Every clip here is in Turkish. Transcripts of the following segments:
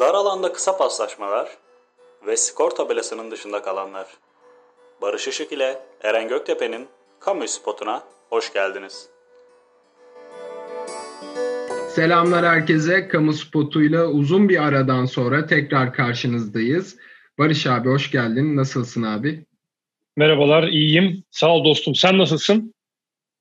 Dar alanda kısa paslaşmalar ve skor tabelasının dışında kalanlar. Barış Işık ile Eren Göktepe'nin kamu spotuna hoş geldiniz. Selamlar herkese. Kamu spotuyla uzun bir aradan sonra tekrar karşınızdayız. Barış abi hoş geldin. Nasılsın abi? Merhabalar, iyiyim. Sağ ol dostum. Sen nasılsın?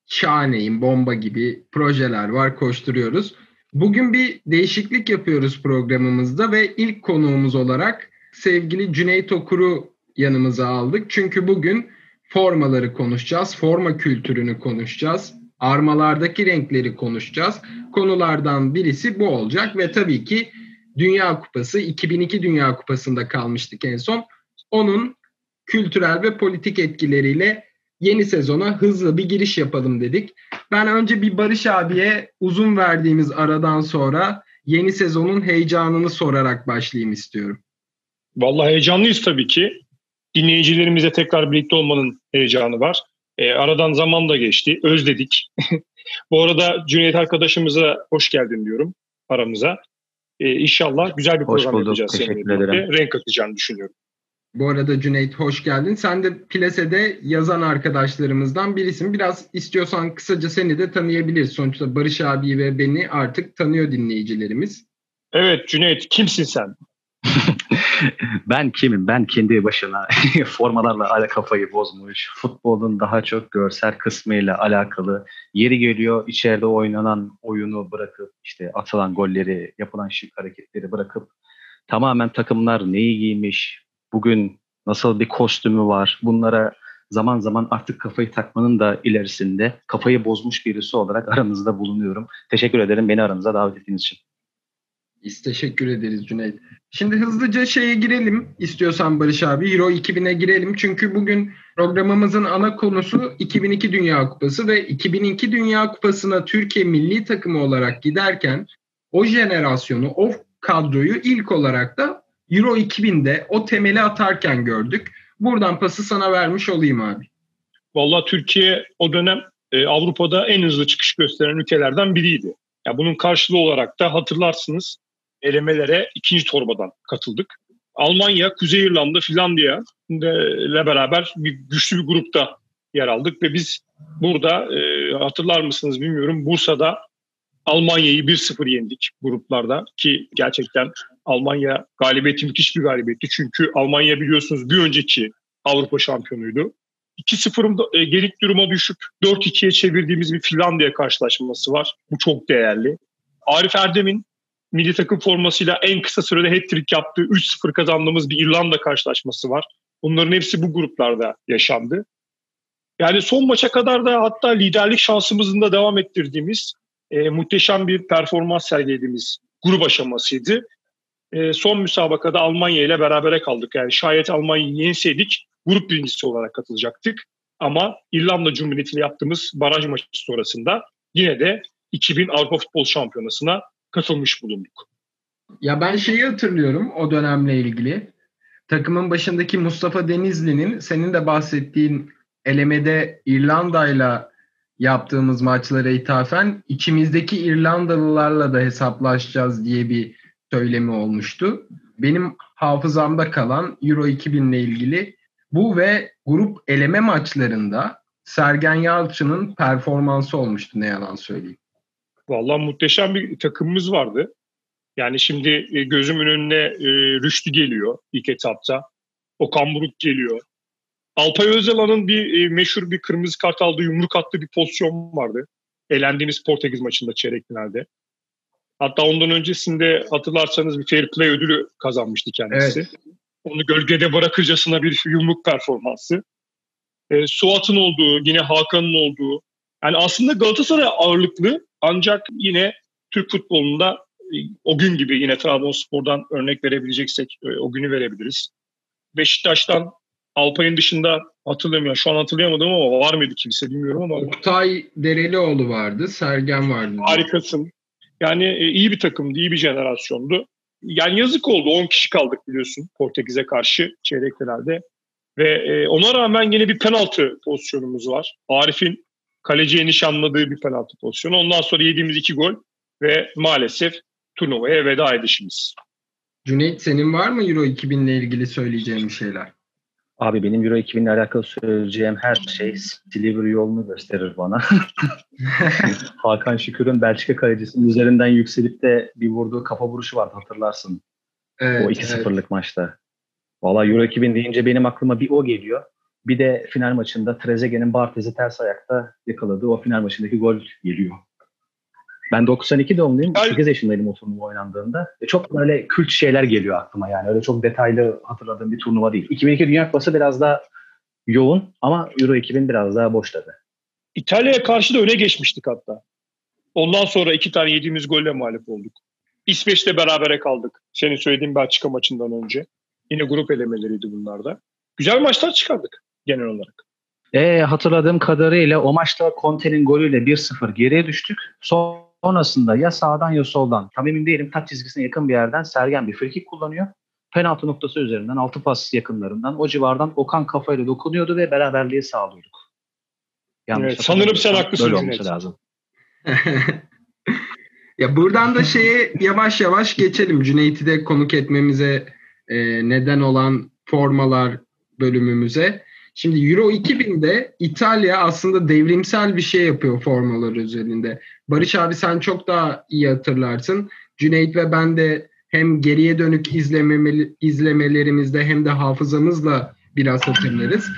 Şahaneyim, bomba gibi projeler var, koşturuyoruz. Bugün bir değişiklik yapıyoruz programımızda ve ilk konuğumuz olarak sevgili Cüneyt Okur'u yanımıza aldık. Çünkü bugün formaları konuşacağız, forma kültürünü konuşacağız, armalardaki renkleri konuşacağız. Konulardan birisi bu olacak ve tabii ki Dünya Kupası, 2002 Dünya Kupası'nda kalmıştık en son. Onun kültürel ve politik etkileriyle yeni sezona hızlı bir giriş yapalım dedik. Ben önce bir Barış abiye uzun verdiğimiz aradan sonra yeni sezonun heyecanını sorarak başlayayım istiyorum. Vallahi heyecanlıyız tabii ki. Dinleyicilerimize tekrar birlikte olmanın heyecanı var. E, aradan zaman da geçti. Özledik. Bu arada Cüneyt arkadaşımıza hoş geldin diyorum aramıza. E, inşallah güzel bir hoş program bulduk. yapacağız. Teşekkür ederim. Renk atacağını düşünüyorum. Bu arada Cüneyt hoş geldin. Sen de Plase'de yazan arkadaşlarımızdan birisin. Biraz istiyorsan kısaca seni de tanıyabiliriz. Sonuçta Barış abi ve beni artık tanıyor dinleyicilerimiz. Evet Cüneyt kimsin sen? ben kimim? Ben kendi başına formalarla ala kafayı bozmuş. Futbolun daha çok görsel kısmıyla alakalı. Yeri geliyor içeride oynanan oyunu bırakıp işte atılan golleri, yapılan şık hareketleri bırakıp tamamen takımlar neyi giymiş, bugün nasıl bir kostümü var bunlara zaman zaman artık kafayı takmanın da ilerisinde kafayı bozmuş birisi olarak aranızda bulunuyorum. Teşekkür ederim beni aranıza davet ettiğiniz için. Biz teşekkür ederiz Cüneyt. Şimdi hızlıca şeye girelim istiyorsan Barış abi. Euro 2000'e girelim. Çünkü bugün programımızın ana konusu 2002 Dünya Kupası ve 2002 Dünya Kupası'na Türkiye milli takımı olarak giderken o jenerasyonu, o kadroyu ilk olarak da Euro 2000'de o temeli atarken gördük. Buradan pası sana vermiş olayım abi. Vallahi Türkiye o dönem e, Avrupa'da en hızlı çıkış gösteren ülkelerden biriydi. Ya bunun karşılığı olarak da hatırlarsınız elemelere ikinci torbadan katıldık. Almanya, Kuzey İrlanda, Finlandiya ile beraber bir güçlü bir grupta yer aldık ve biz burada e, hatırlar mısınız bilmiyorum Bursa'da Almanya'yı 1-0 yendik gruplarda ki gerçekten Almanya galibiyeti müthiş bir galibiyetti. Çünkü Almanya biliyorsunuz bir önceki Avrupa şampiyonuydu. 2-0 e, gelik duruma düşüp 4-2'ye çevirdiğimiz bir Finlandiya karşılaşması var. Bu çok değerli. Arif Erdem'in milli takım formasıyla en kısa sürede hat-trick yaptığı 3-0 kazandığımız bir İrlanda karşılaşması var. Bunların hepsi bu gruplarda yaşandı. Yani son maça kadar da hatta liderlik şansımızın da devam ettirdiğimiz e, muhteşem bir performans sergilediğimiz grup aşamasıydı. E, son müsabakada Almanya ile berabere kaldık. Yani şayet Almanya'yı yenseydik grup birincisi olarak katılacaktık. Ama İrlanda Cumhuriyeti ile yaptığımız baraj maçı sonrasında yine de 2000 Avrupa Futbol Şampiyonası'na katılmış bulunduk. Ya ben şeyi hatırlıyorum o dönemle ilgili. Takımın başındaki Mustafa Denizli'nin senin de bahsettiğin elemede İrlanda'yla yaptığımız maçlara ithafen içimizdeki İrlandalılarla da hesaplaşacağız diye bir söylemi olmuştu. Benim hafızamda kalan Euro 2000 ile ilgili bu ve grup eleme maçlarında Sergen Yalçın'ın performansı olmuştu ne yalan söyleyeyim. Vallahi muhteşem bir takımımız vardı. Yani şimdi e, gözümün önüne e, Rüştü geliyor ilk etapta. Okan Buruk geliyor. Alpay Özalan'ın bir e, meşhur bir kırmızı kart aldığı yumruk attığı bir pozisyon vardı. Elendiğimiz Portekiz maçında çeyrek finalde. Hatta ondan öncesinde hatırlarsanız bir fair play ödülü kazanmıştı kendisi. Evet. Onu gölgede bırakırcasına bir yumruk performansı. E, Suat'ın olduğu, yine Hakan'ın olduğu. Yani aslında Galatasaray ağırlıklı ancak yine Türk futbolunda e, o gün gibi yine Trabzonspor'dan örnek verebileceksek e, o günü verebiliriz. Beşiktaş'tan Alpay'ın dışında hatırlamıyorum. Şu an hatırlayamadım ama var mıydı kimse bilmiyorum ama. Oktay Derelioğlu vardı, Sergen vardı. Harikasın. Yani e, iyi bir takımdı, iyi bir jenerasyondu. Yani yazık oldu. 10 kişi kaldık biliyorsun Portekiz'e karşı çeyrek finalde. Ve e, ona rağmen yine bir penaltı pozisyonumuz var. Arif'in kaleciye nişanladığı bir penaltı pozisyonu. Ondan sonra yediğimiz iki gol ve maalesef turnuvaya veda edişimiz. Cüneyt senin var mı Euro 2000 ile ilgili söyleyeceğin şeyler? Abi benim Euro 2000 ile alakalı söyleyeceğim her şey Silivri yolunu gösterir bana. Hakan Şükür'ün Belçika kalecisinin üzerinden yükselip de bir vurduğu kafa vuruşu vardı hatırlarsın. Evet, o 2-0'lık evet. maçta. Valla Euro 2000 deyince benim aklıma bir o geliyor. Bir de final maçında Trezeguet'in Bartez'i ters ayakta yakaladığı o final maçındaki gol geliyor. Ben 92 doğumluyum. Ay. 8 yaşındaydım o turnuva oynandığında. Ve çok böyle kült şeyler geliyor aklıma yani. Öyle çok detaylı hatırladığım bir turnuva değil. 2002 Dünya Kupası biraz daha yoğun ama Euro 2000 biraz daha boş tabii. İtalya'ya karşı da öne geçmiştik hatta. Ondan sonra iki tane yediğimiz golle mağlup olduk. İsveç'te berabere kaldık. Senin söylediğin Belçika maçından önce. Yine grup elemeleriydi bunlar da. Güzel maçlar çıkardık genel olarak. E, hatırladığım kadarıyla o maçta Conte'nin golüyle 1-0 geriye düştük. Sonrasında ya sağdan ya soldan tam emin değilim taç çizgisine yakın bir yerden Sergen bir frikik kullanıyor. Penaltı noktası üzerinden altı pas yakınlarından o civardan Okan kafayla dokunuyordu ve beraberliği sağlıyorduk. evet, sanırım sen haklısın. Böyle olması lazım. ya buradan da şeye yavaş yavaş geçelim. Cüneyt'i de konuk etmemize e, neden olan formalar bölümümüze. Şimdi Euro 2000'de İtalya aslında devrimsel bir şey yapıyor formalar üzerinde. Barış abi sen çok daha iyi hatırlarsın. Cüneyt ve ben de hem geriye dönük izlemelerimizde hem de hafızamızla biraz hatırlarız.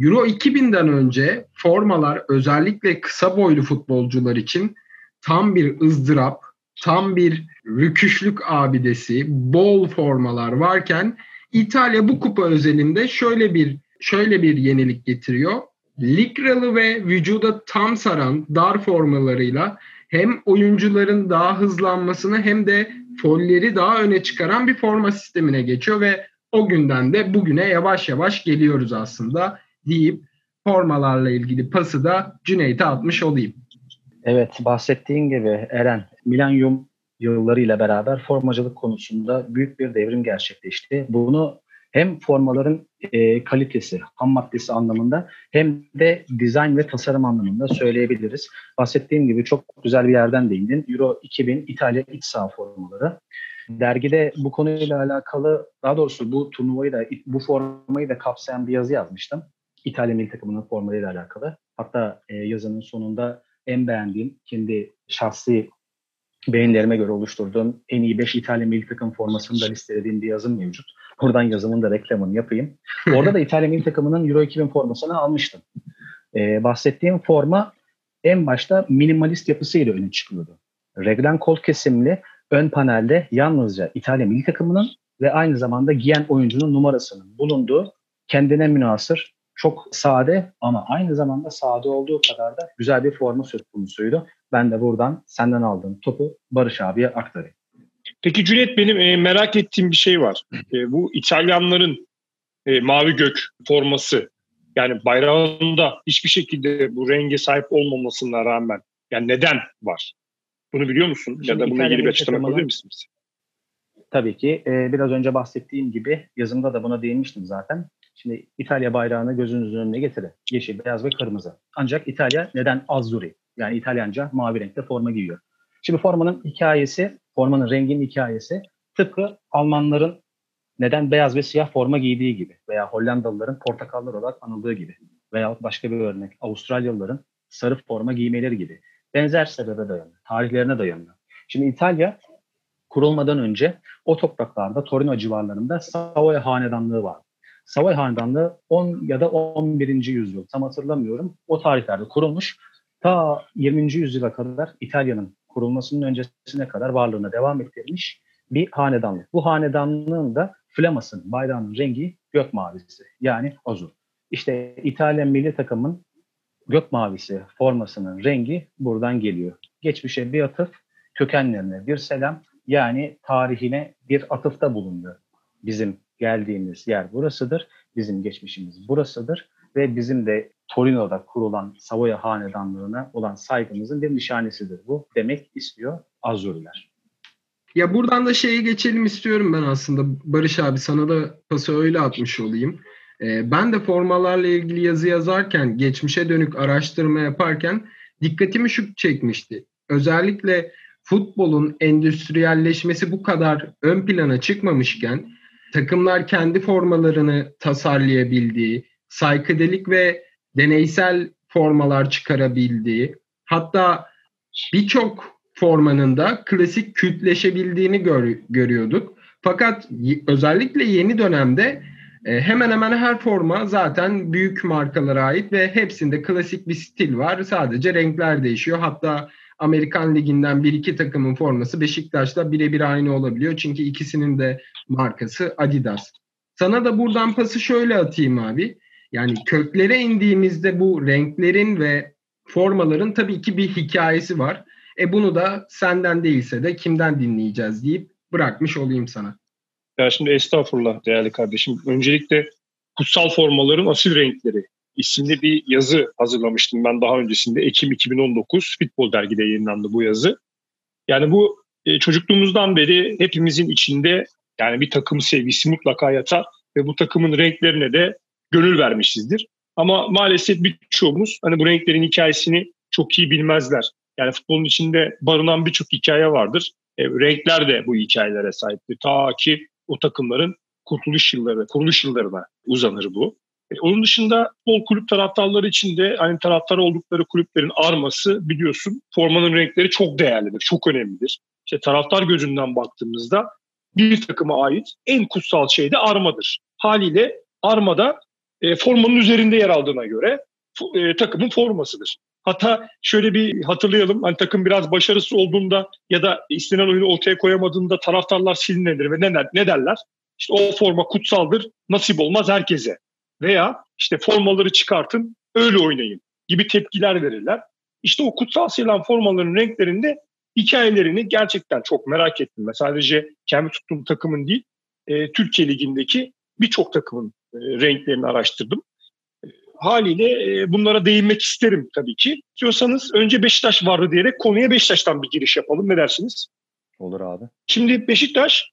Euro 2000'den önce formalar özellikle kısa boylu futbolcular için tam bir ızdırap, tam bir rüküşlük abidesi, bol formalar varken İtalya bu kupa özelinde şöyle bir şöyle bir yenilik getiriyor. Likralı ve vücuda tam saran dar formalarıyla hem oyuncuların daha hızlanmasını hem de folleri daha öne çıkaran bir forma sistemine geçiyor ve o günden de bugüne yavaş yavaş geliyoruz aslında deyip formalarla ilgili pası da Cüneyt'e atmış olayım. Evet bahsettiğin gibi Eren, milenyum yıllarıyla beraber formacılık konusunda büyük bir devrim gerçekleşti. Bunu hem formaların e, kalitesi, ham maddesi anlamında hem de dizayn ve tasarım anlamında söyleyebiliriz. Bahsettiğim gibi çok güzel bir yerden değindin. Euro 2000 İtalya iç saha formaları. Dergide bu konuyla alakalı, daha doğrusu bu turnuvayı da, bu formayı da kapsayan bir yazı yazmıştım. İtalya milli takımının formalarıyla alakalı. Hatta e, yazının sonunda en beğendiğim, kendi şahsi beğenilerime göre oluşturduğum en iyi 5 İtalya milli takım formasını da listelediğim bir yazım mevcut. Buradan yazımın da reklamını yapayım. Orada da İtalya milli takımının Euro 2000 formasını almıştım. Ee, bahsettiğim forma en başta minimalist yapısıyla öne çıkıyordu. Reglen kol kesimli ön panelde yalnızca İtalya milli takımının ve aynı zamanda giyen oyuncunun numarasının bulunduğu kendine münasır, çok sade ama aynı zamanda sade olduğu kadar da güzel bir forma söz konusuydu. Ben de buradan senden aldığım topu Barış abiye aktarayım. Peki Cüneyt benim e, merak ettiğim bir şey var. E, bu İtalyanların e, mavi gök forması yani bayrağında hiçbir şekilde bu renge sahip olmamasına rağmen yani neden var? Bunu biliyor musun? Şimdi ya da bununla ilgili bir açıklama yapabilir misiniz? Tabii ki. E, biraz önce bahsettiğim gibi yazımda da buna değinmiştim zaten. Şimdi İtalya bayrağını gözünüzün önüne getirin. Yeşil, beyaz ve kırmızı. Ancak İtalya neden azzurri? Yani İtalyanca mavi renkte forma giyiyor. Şimdi formanın hikayesi, formanın renginin hikayesi tıpkı Almanların neden beyaz ve siyah forma giydiği gibi veya Hollandalıların portakallar olarak anıldığı gibi veya başka bir örnek Avustralyalıların sarı forma giymeleri gibi benzer sebebe dayanıyor, tarihlerine dayanıyor. Şimdi İtalya kurulmadan önce o topraklarda Torino civarlarında Savoy hanedanlığı var. Savoy hanedanlığı 10 ya da 11. yüzyıl tam hatırlamıyorum. O tarihlerde kurulmuş. Ta 20. yüzyıla kadar İtalya'nın kurulmasının öncesine kadar varlığına devam ettirmiş bir hanedanlık. Bu hanedanlığın da flamasının, bayrağının rengi gök mavisi yani azur. İşte İtalyan milli takımın gök mavisi formasının rengi buradan geliyor. Geçmişe bir atıf, kökenlerine bir selam yani tarihine bir atıfta bulunuyor. Bizim geldiğimiz yer burasıdır, bizim geçmişimiz burasıdır ve bizim de Torino'da kurulan Savoya hanedanlığına olan saygımızın bir nişanesidir bu demek istiyor Azuriler. Ya buradan da şeye geçelim istiyorum ben aslında. Barış abi sana da pası öyle atmış olayım. Ee, ben de formalarla ilgili yazı yazarken, geçmişe dönük araştırma yaparken dikkatimi şu çekmişti. Özellikle futbolun endüstriyelleşmesi bu kadar ön plana çıkmamışken takımlar kendi formalarını tasarlayabildiği, saykadelik ve deneysel formalar çıkarabildiği, hatta birçok formanın da klasik kültleşebildiğini gör, görüyorduk. Fakat özellikle yeni dönemde e, hemen hemen her forma zaten büyük markalara ait ve hepsinde klasik bir stil var. Sadece renkler değişiyor. Hatta Amerikan Ligi'nden bir iki takımın forması Beşiktaş'ta birebir aynı olabiliyor. Çünkü ikisinin de markası Adidas. Sana da buradan pası şöyle atayım abi. Yani köklere indiğimizde bu renklerin ve formaların tabii ki bir hikayesi var. E bunu da senden değilse de kimden dinleyeceğiz deyip bırakmış olayım sana. Ya şimdi estağfurullah değerli kardeşim. Öncelikle kutsal formaların asil renkleri isimli bir yazı hazırlamıştım ben daha öncesinde. Ekim 2019 Futbol dergide yayınlandı bu yazı. Yani bu e, çocukluğumuzdan beri hepimizin içinde yani bir takım sevgisi mutlaka yatar ve bu takımın renklerine de gönül vermişizdir. Ama maalesef birçoğumuz hani bu renklerin hikayesini çok iyi bilmezler. Yani futbolun içinde barınan birçok hikaye vardır. E, renkler de bu hikayelere sahiptir. Ta ki o takımların kurtuluş yılları, kuruluş yıllarına uzanır bu. E, onun dışında futbol kulüp taraftarları için de hani taraftar oldukları kulüplerin arması biliyorsun formanın renkleri çok değerlidir, çok önemlidir. İşte taraftar gözünden baktığımızda bir takıma ait en kutsal şey de armadır. Haliyle armada e, formanın üzerinde yer aldığına göre e, takımın formasıdır. Hatta şöyle bir hatırlayalım. Hani takım biraz başarısız olduğunda ya da istenen oyunu ortaya koyamadığında taraftarlar silinir ve ne, ne derler? İşte o forma kutsaldır, nasip olmaz herkese. Veya işte formaları çıkartın, öyle oynayın gibi tepkiler verirler. İşte o kutsal sayılan formaların renklerinde hikayelerini gerçekten çok merak ettim. Ve sadece kendi tuttuğum takımın değil, e, Türkiye Ligi'ndeki birçok takımın renklerini araştırdım haliyle e, bunlara değinmek isterim tabii ki. İstiyorsanız önce Beşiktaş vardı diyerek konuya Beşiktaş'tan bir giriş yapalım. Ne dersiniz? Olur abi. Şimdi Beşiktaş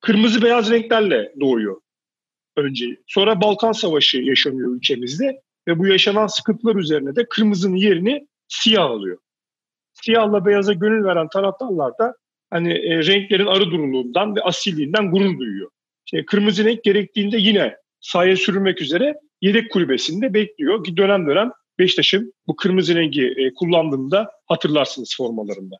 kırmızı beyaz renklerle doğuyor önce. Sonra Balkan Savaşı yaşanıyor ülkemizde ve bu yaşanan sıkıntılar üzerine de kırmızının yerini siyah alıyor. Siyahla beyaza gönül veren taraftarlar da hani e, renklerin arı durumluğundan ve asilliğinden gurur duyuyor. İşte kırmızı renk gerektiğinde yine sahaya sürülmek üzere yedek kulübesinde bekliyor ki dönem dönem Beşiktaş'ın bu kırmızı rengi e, kullandığında hatırlarsınız formalarında.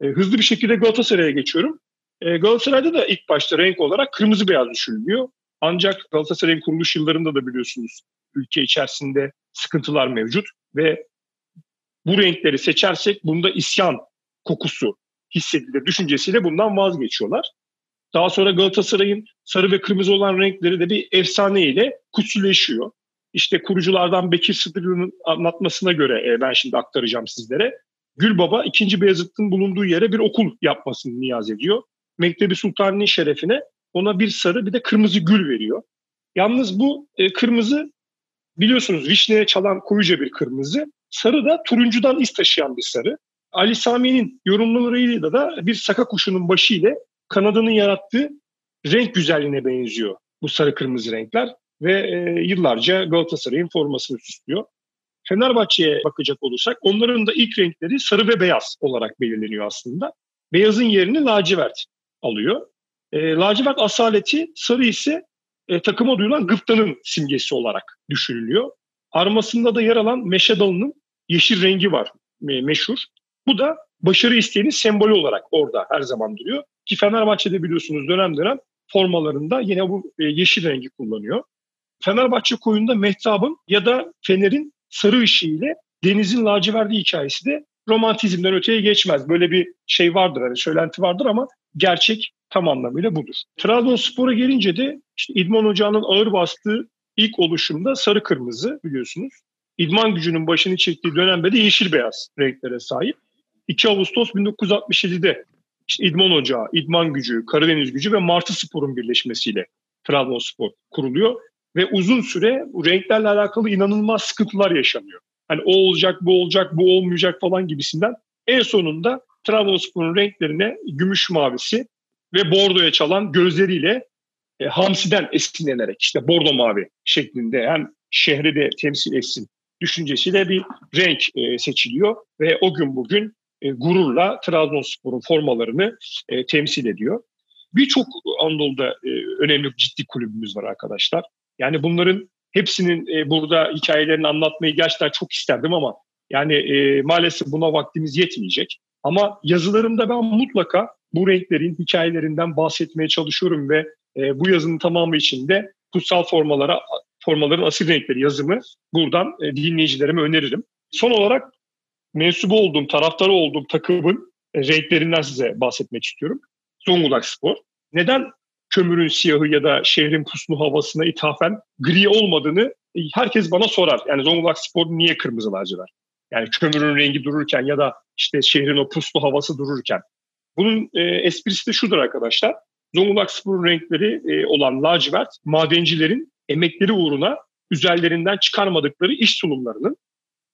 E, hızlı bir şekilde Galatasaray'a geçiyorum. E, Galatasaray'da da ilk başta renk olarak kırmızı beyaz düşünülüyor. Ancak Galatasaray'ın kuruluş yıllarında da biliyorsunuz ülke içerisinde sıkıntılar mevcut ve bu renkleri seçersek bunda isyan kokusu hissedilir düşüncesiyle bundan vazgeçiyorlar. Daha sonra Galatasaray'ın sarı ve kırmızı olan renkleri de bir efsane ile kutsuleşiyor. İşte kuruculardan Bekir Sıdırı'nın anlatmasına göre e, ben şimdi aktaracağım sizlere. Gülbaba 2. Beyazıt'ın bulunduğu yere bir okul yapmasını niyaz ediyor. Mektebi Sultani'nin şerefine ona bir sarı bir de kırmızı gül veriyor. Yalnız bu e, kırmızı biliyorsunuz vişneye çalan koyuca bir kırmızı. Sarı da turuncudan iz taşıyan bir sarı. Ali Sami'nin yorumlarıyla da bir saka kuşunun başı ile kanadının yarattığı renk güzelliğine benziyor bu sarı kırmızı renkler ve e, yıllarca Galatasaray'ın formasını süslüyor. Fenerbahçe'ye bakacak olursak onların da ilk renkleri sarı ve beyaz olarak belirleniyor aslında. Beyazın yerini lacivert alıyor. E, lacivert asaleti, sarı ise e, takıma duyulan gıptanın simgesi olarak düşünülüyor. Armasında da yer alan meşe dalının yeşil rengi var me- meşhur. Bu da başarı isteğinin sembolü olarak orada her zaman duruyor. Ki Fenerbahçe'de biliyorsunuz dönem dönem formalarında yine bu e, yeşil rengi kullanıyor. Fenerbahçe koyunda Mehtap'ın ya da Fener'in sarı ışığı ile denizin laciverdi hikayesi de romantizmden öteye geçmez. Böyle bir şey vardır hani söylenti vardır ama gerçek tam anlamıyla budur. Trabzonspor'a gelince de işte İdman Ocağı'nın ağır bastığı ilk oluşumda sarı kırmızı biliyorsunuz. İdman gücünün başını çektiği dönemde de yeşil beyaz renklere sahip. 2 Ağustos 1967'de işte İdman Ocağı, İdman Gücü, Karadeniz Gücü ve Martı Spor'un birleşmesiyle Trabzonspor kuruluyor. Ve uzun süre bu renklerle alakalı inanılmaz sıkıntılar yaşanıyor. Hani o olacak, bu olacak, bu olmayacak falan gibisinden. En sonunda Trabzonspor'un renklerine gümüş mavisi ve bordoya çalan gözleriyle e, Hamsi'den esinlenerek işte bordo mavi şeklinde hem şehri de temsil etsin düşüncesiyle bir renk e, seçiliyor ve o gün bugün e, gururla Trabzonspor'un formalarını e, temsil ediyor. Birçok Anadolu'da e, önemli ciddi kulübümüz var arkadaşlar. Yani bunların hepsinin e, burada hikayelerini anlatmayı gerçekten çok isterdim ama yani e, maalesef buna vaktimiz yetmeyecek. Ama yazılarımda ben mutlaka bu renklerin hikayelerinden bahsetmeye çalışıyorum ve e, bu yazının tamamı içinde kutsal formalara formaların asil renkleri yazımı buradan e, dinleyicilerime öneririm. Son olarak mensubu olduğum, taraftarı olduğum takımın e, renklerinden size bahsetmek istiyorum. Zonguldak Spor. Neden kömürün siyahı ya da şehrin puslu havasına ithafen gri olmadığını e, herkes bana sorar. Yani Zonguldak Spor niye kırmızı laciver? Yani kömürün rengi dururken ya da işte şehrin o puslu havası dururken. Bunun e, esprisi de şudur arkadaşlar. Zonguldak Spor'un renkleri e, olan lacivert madencilerin emekleri uğruna üzerlerinden çıkarmadıkları iş sunumlarının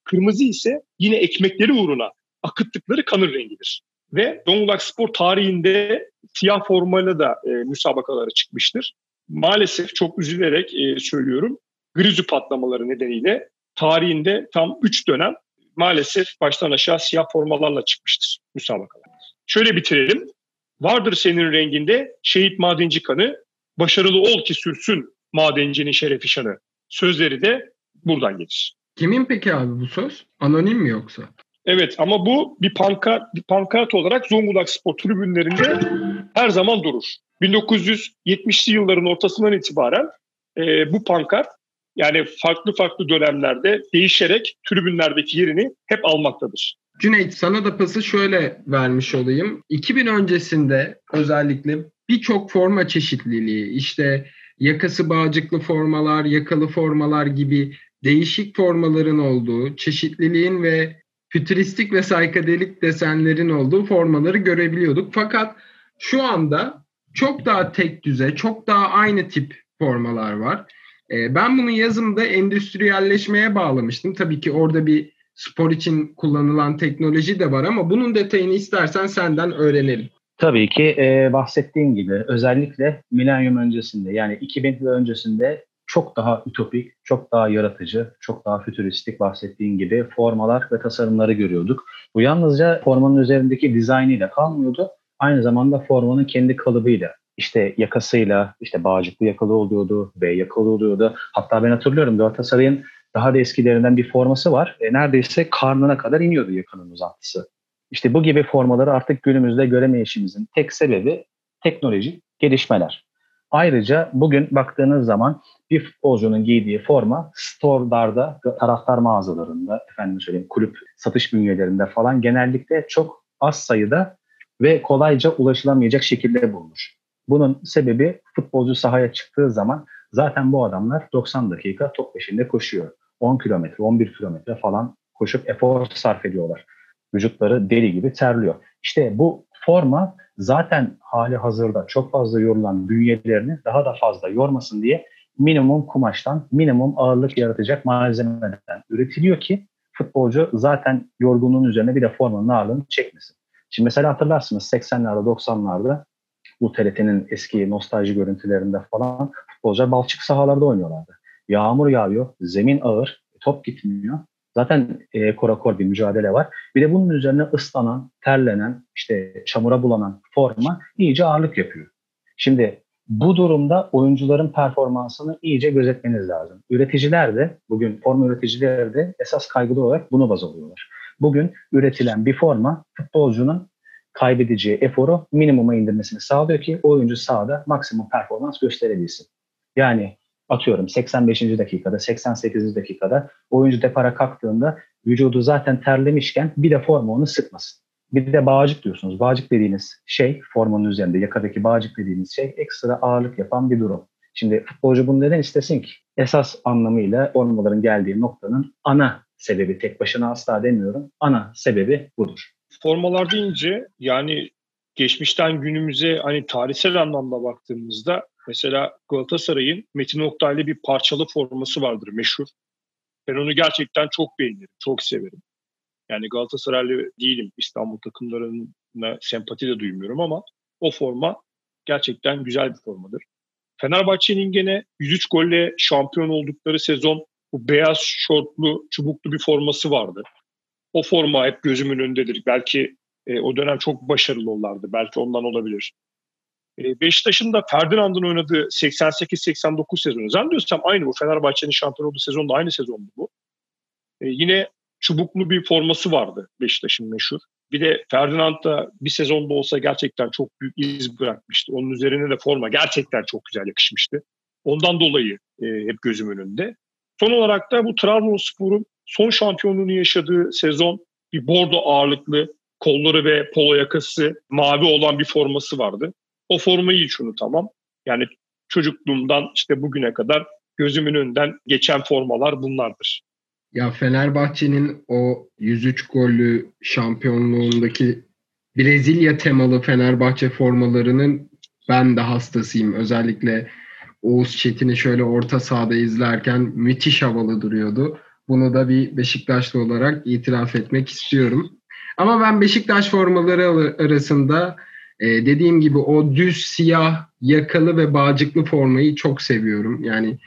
kırmızı ise yine ekmekleri uğruna akıttıkları kanır rengidir. Ve Zonguldak Spor tarihinde siyah formayla da e, müsabakalara çıkmıştır. Maalesef çok üzülerek e, söylüyorum. Grizü patlamaları nedeniyle tarihinde tam 3 dönem maalesef baştan aşağı siyah formalarla çıkmıştır müsabakalar. Şöyle bitirelim. Vardır senin renginde şehit madenci kanı, başarılı ol ki sürsün madencinin şerefi şanı. Sözleri de buradan gelir. Kimin peki abi bu söz? Anonim mi yoksa? Evet ama bu bir pankart, bir pankart olarak Zonguldak Spor tribünlerinde her zaman durur. 1970'li yılların ortasından itibaren e, bu pankart yani farklı farklı dönemlerde değişerek tribünlerdeki yerini hep almaktadır. Cüneyt sana da pası şöyle vermiş olayım. 2000 öncesinde özellikle birçok forma çeşitliliği işte yakası bağcıklı formalar, yakalı formalar gibi değişik formaların olduğu, çeşitliliğin ve fütüristik ve saykadelik desenlerin olduğu formaları görebiliyorduk. Fakat şu anda çok daha tek düze, çok daha aynı tip formalar var. Ee, ben bunu yazımda endüstriyelleşmeye bağlamıştım. Tabii ki orada bir spor için kullanılan teknoloji de var ama bunun detayını istersen senden öğrenelim. Tabii ki e, bahsettiğim gibi özellikle milenyum öncesinde yani 2000 yıl öncesinde çok daha ütopik, çok daha yaratıcı, çok daha fütüristik bahsettiğin gibi formalar ve tasarımları görüyorduk. Bu yalnızca formanın üzerindeki dizaynıyla kalmıyordu. Aynı zamanda formanın kendi kalıbıyla, işte yakasıyla, işte bağcıklı yakalı oluyordu, B yakalı oluyordu. Hatta ben hatırlıyorum Galatasaray'ın daha da eskilerinden bir forması var. E, neredeyse karnına kadar iniyordu yakanın uzantısı. İşte bu gibi formaları artık günümüzde göremeyişimizin tek sebebi teknolojik gelişmeler. Ayrıca bugün baktığınız zaman bir futbolcunun giydiği forma store'larda, taraftar mağazalarında, efendim söyleyeyim kulüp satış bünyelerinde falan genellikle çok az sayıda ve kolayca ulaşılamayacak şekilde bulunur. Bunun sebebi futbolcu sahaya çıktığı zaman zaten bu adamlar 90 dakika top peşinde koşuyor. 10 kilometre, 11 kilometre falan koşup efor sarf ediyorlar. Vücutları deli gibi terliyor. İşte bu forma zaten hali hazırda çok fazla yorulan bünyelerini daha da fazla yormasın diye minimum kumaştan, minimum ağırlık yaratacak malzemeden üretiliyor ki futbolcu zaten yorgunluğun üzerine bir de formanın ağırlığını çekmesin. Şimdi mesela hatırlarsınız 80'lerde 90'larda bu TRT'nin eski nostalji görüntülerinde falan futbolcular balçık sahalarda oynuyorlardı. Yağmur yağıyor, zemin ağır, top gitmiyor. Zaten e, korakor bir mücadele var. Bir de bunun üzerine ıslanan, terlenen, işte çamura bulanan forma iyice ağırlık yapıyor. Şimdi bu durumda oyuncuların performansını iyice gözetmeniz lazım. Üreticiler de, bugün forma üreticileri de esas kaygılı olarak bunu baz alıyorlar. Bugün üretilen bir forma futbolcunun kaybedeceği eforu minimuma indirmesini sağlıyor ki oyuncu sahada maksimum performans gösterebilsin. Yani atıyorum 85. dakikada, 88. dakikada oyuncu depara kalktığında vücudu zaten terlemişken bir de forma onu sıkmasın. Bir de bağcık diyorsunuz. Bağcık dediğiniz şey formanın üzerinde yakadaki bağcık dediğiniz şey ekstra ağırlık yapan bir durum. Şimdi futbolcu bunu neden istesin ki? Esas anlamıyla formaların geldiği noktanın ana sebebi tek başına asla demiyorum. Ana sebebi budur. Formalar deyince yani geçmişten günümüze hani tarihsel anlamda baktığımızda mesela Galatasaray'ın Metin Oktay'lı bir parçalı forması vardır meşhur. Ben onu gerçekten çok beğenirim, çok severim. Yani Galatasaraylı değilim. İstanbul takımlarına sempati de duymuyorum ama o forma gerçekten güzel bir formadır. Fenerbahçe'nin gene 103 golle şampiyon oldukları sezon bu beyaz şortlu, çubuklu bir forması vardı. O forma hep gözümün önündedir. Belki E, o dönem çok başarılı oldulardı. Belki ondan olabilir. E, Beşiktaş'ın da Ferdinand'ın oynadığı 88-89 sezonu. Zannediyorsam aynı bu. Fenerbahçe'nin şampiyon olduğu sezon da aynı sezondu bu. E, yine çubuklu bir forması vardı Beşiktaş'ın meşhur. Bir de Ferdinand da bir sezonda olsa gerçekten çok büyük iz bırakmıştı. Onun üzerine de forma gerçekten çok güzel yakışmıştı. Ondan dolayı e, hep gözüm önünde. Son olarak da bu Trabzonspor'un son şampiyonluğunu yaşadığı sezon bir bordo ağırlıklı kolları ve polo yakası mavi olan bir forması vardı. O formayı hiç unutamam. Yani çocukluğumdan işte bugüne kadar gözümün önünden geçen formalar bunlardır. Ya Fenerbahçe'nin o 103 gollü şampiyonluğundaki Brezilya temalı Fenerbahçe formalarının ben de hastasıyım. Özellikle Oğuz Çetin'i şöyle orta sahada izlerken müthiş havalı duruyordu. Bunu da bir Beşiktaşlı olarak itiraf etmek istiyorum. Ama ben Beşiktaş formaları arasında e, dediğim gibi o düz siyah yakalı ve bağcıklı formayı çok seviyorum. Yani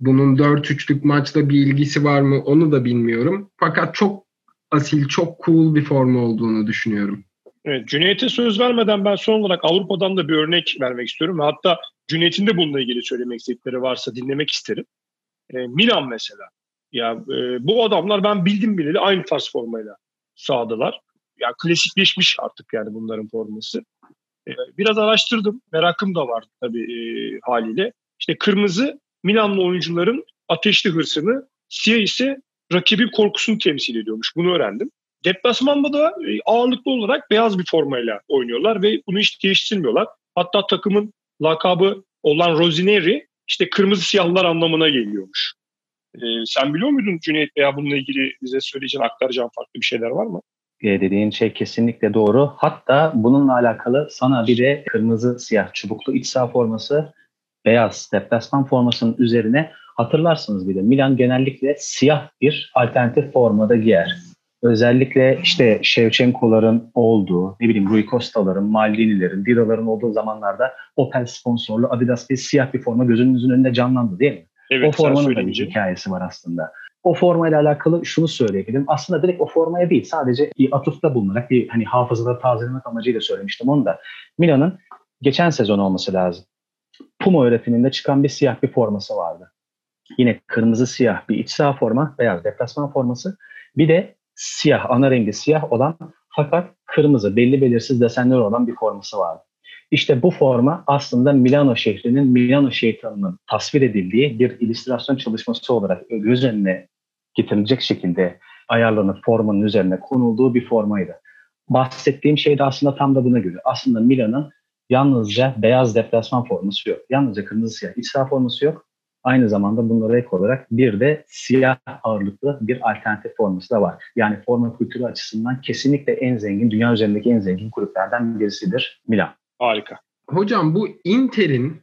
bunun 4-3'lük maçla bir ilgisi var mı onu da bilmiyorum. Fakat çok asil, çok cool bir forma olduğunu düşünüyorum. Evet, Cüneyt'e söz vermeden ben son olarak Avrupa'dan da bir örnek vermek istiyorum. Hatta Cüneyt'in de bununla ilgili söylemek istedikleri varsa dinlemek isterim. E, Milan mesela. Ya e, bu adamlar ben bildim bileli aynı tarz formayla sağdılar. Ya klasikleşmiş artık yani bunların forması. E, biraz araştırdım. Merakım da var tabii e, haliyle. İşte kırmızı Milanlı oyuncuların ateşli hırsını, siyah ise rakibin korkusunu temsil ediyormuş. Bunu öğrendim. Deplasmanda da e, ağırlıklı olarak beyaz bir formayla oynuyorlar ve bunu hiç değiştirmiyorlar. Hatta takımın lakabı olan Rosineri işte kırmızı siyahlar anlamına geliyormuş. Ee, sen biliyor muydun Cüneyt veya bununla ilgili bize söyleyeceğin, aktaracağın farklı bir şeyler var mı? E, dediğin şey kesinlikle doğru. Hatta bununla alakalı sana bir de kırmızı siyah çubuklu iç saha forması beyaz deplasman formasının üzerine hatırlarsınız bir de Milan genellikle siyah bir alternatif formada giyer. Özellikle işte Shevchenko'ların olduğu, ne bileyim Rui Costa'ların, Maldini'lerin, Dira'ların olduğu zamanlarda Opel sponsorlu Adidas bir siyah bir forma gözünüzün önünde canlandı değil mi? Evet, o formanın da bir hikayesi var aslında. O formayla alakalı şunu söyleyebilirim. Aslında direkt o formaya değil sadece bir atıfta bulunarak bir hani hafızaları tazelemek amacıyla söylemiştim onu da. Milan'ın geçen sezon olması lazım. Puma üretiminde çıkan bir siyah bir forması vardı. Yine kırmızı siyah bir iç saha forma, beyaz deplasman forması. Bir de siyah, ana rengi siyah olan fakat kırmızı, belli belirsiz desenler olan bir forması vardı. İşte bu forma aslında Milano şehrinin Milano şeytanının tasvir edildiği bir illüstrasyon çalışması olarak göz önüne getirilecek şekilde ayarlanıp formanın üzerine konulduğu bir formaydı. Bahsettiğim şey de aslında tam da buna göre. Aslında Milan'ın yalnızca beyaz deplasman forması yok. Yalnızca kırmızı siyah iç saha forması yok. Aynı zamanda bunlara ek olarak bir de siyah ağırlıklı bir alternatif forması da var. Yani forma kültürü açısından kesinlikle en zengin, dünya üzerindeki en zengin kulüplerden birisidir Milan. Harika. Hocam bu Inter'in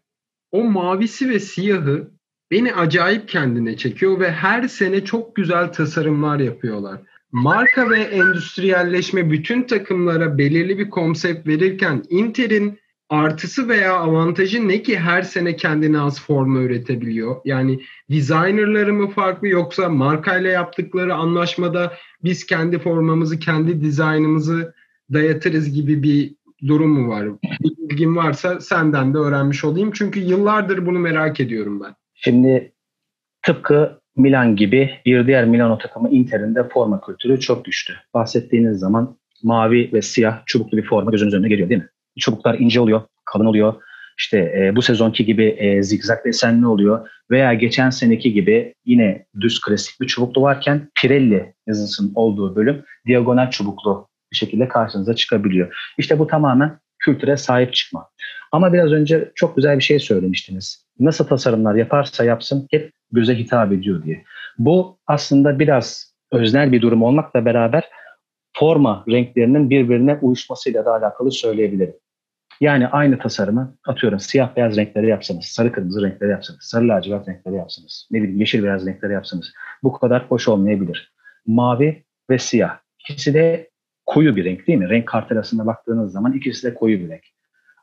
o mavisi ve siyahı beni acayip kendine çekiyor ve her sene çok güzel tasarımlar yapıyorlar. Marka ve endüstriyelleşme bütün takımlara belirli bir konsept verirken Inter'in artısı veya avantajı ne ki her sene kendine az forma üretebiliyor? Yani designerları mı farklı yoksa markayla yaptıkları anlaşmada biz kendi formamızı, kendi dizaynımızı dayatırız gibi bir durum mu var? Bir bilgin varsa senden de öğrenmiş olayım. Çünkü yıllardır bunu merak ediyorum ben. Şimdi tıpkı Milan gibi bir diğer Milano takımı Inter'in de forma kültürü çok güçlü. Bahsettiğiniz zaman mavi ve siyah çubuklu bir forma gözünüz önüne geliyor değil mi? Çubuklar ince oluyor, kalın oluyor. İşte e, bu sezonki gibi e, zigzag desenli oluyor. Veya geçen seneki gibi yine düz klasik bir çubuklu varken Pirelli yazısının olduğu bölüm diagonal çubuklu bir şekilde karşınıza çıkabiliyor. İşte bu tamamen kültüre sahip çıkma. Ama biraz önce çok güzel bir şey söylemiştiniz. Nasıl tasarımlar yaparsa yapsın hep göze hitap ediyor diye. Bu aslında biraz öznel bir durum olmakla beraber forma renklerinin birbirine uyuşmasıyla da alakalı söyleyebilirim. Yani aynı tasarımı atıyorum siyah beyaz renkleri yapsanız, sarı kırmızı renkleri yapsanız, sarı lacivert renkleri yapsanız, ne bileyim yeşil beyaz renkleri yapsanız bu kadar hoş olmayabilir. Mavi ve siyah. İkisi de koyu bir renk değil mi? Renk kartelasına baktığınız zaman ikisi de koyu bir renk.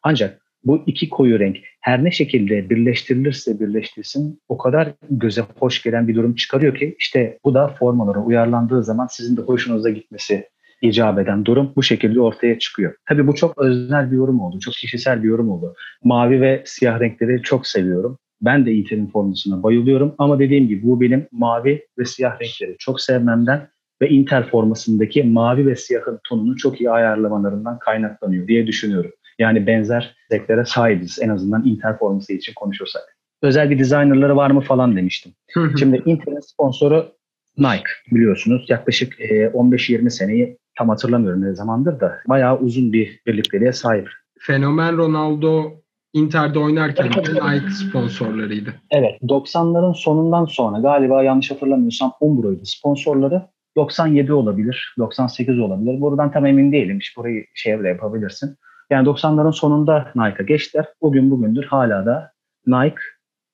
Ancak bu iki koyu renk her ne şekilde birleştirilirse birleştirsin o kadar göze hoş gelen bir durum çıkarıyor ki işte bu da formalara uyarlandığı zaman sizin de hoşunuza gitmesi icap eden durum bu şekilde ortaya çıkıyor. Tabii bu çok özel bir yorum oldu. Çok kişisel bir yorum oldu. Mavi ve siyah renkleri çok seviyorum. Ben de Inter'in formasına bayılıyorum ama dediğim gibi bu benim mavi ve siyah renkleri çok sevmemden ve Inter formasındaki mavi ve siyahın tonunu çok iyi ayarlamalarından kaynaklanıyor diye düşünüyorum. Yani benzer renklere sahibiz en azından Inter forması için konuşursak. Özel bir designerları var mı falan demiştim. Şimdi Inter'in sponsoru Nike biliyorsunuz. Yaklaşık 15-20 seneyi tam hatırlamıyorum ne zamandır da bayağı uzun bir birlikteliğe sahip. Fenomen Ronaldo Inter'de oynarken de Nike sponsorlarıydı. Evet 90'ların sonundan sonra galiba yanlış hatırlamıyorsam Umbro'ydu sponsorları. 97 olabilir, 98 olabilir. Buradan tam emin değilim. Burayı şey yapabilirsin. Yani 90'ların sonunda Nike'a geçtiler. Bugün bugündür hala da Nike,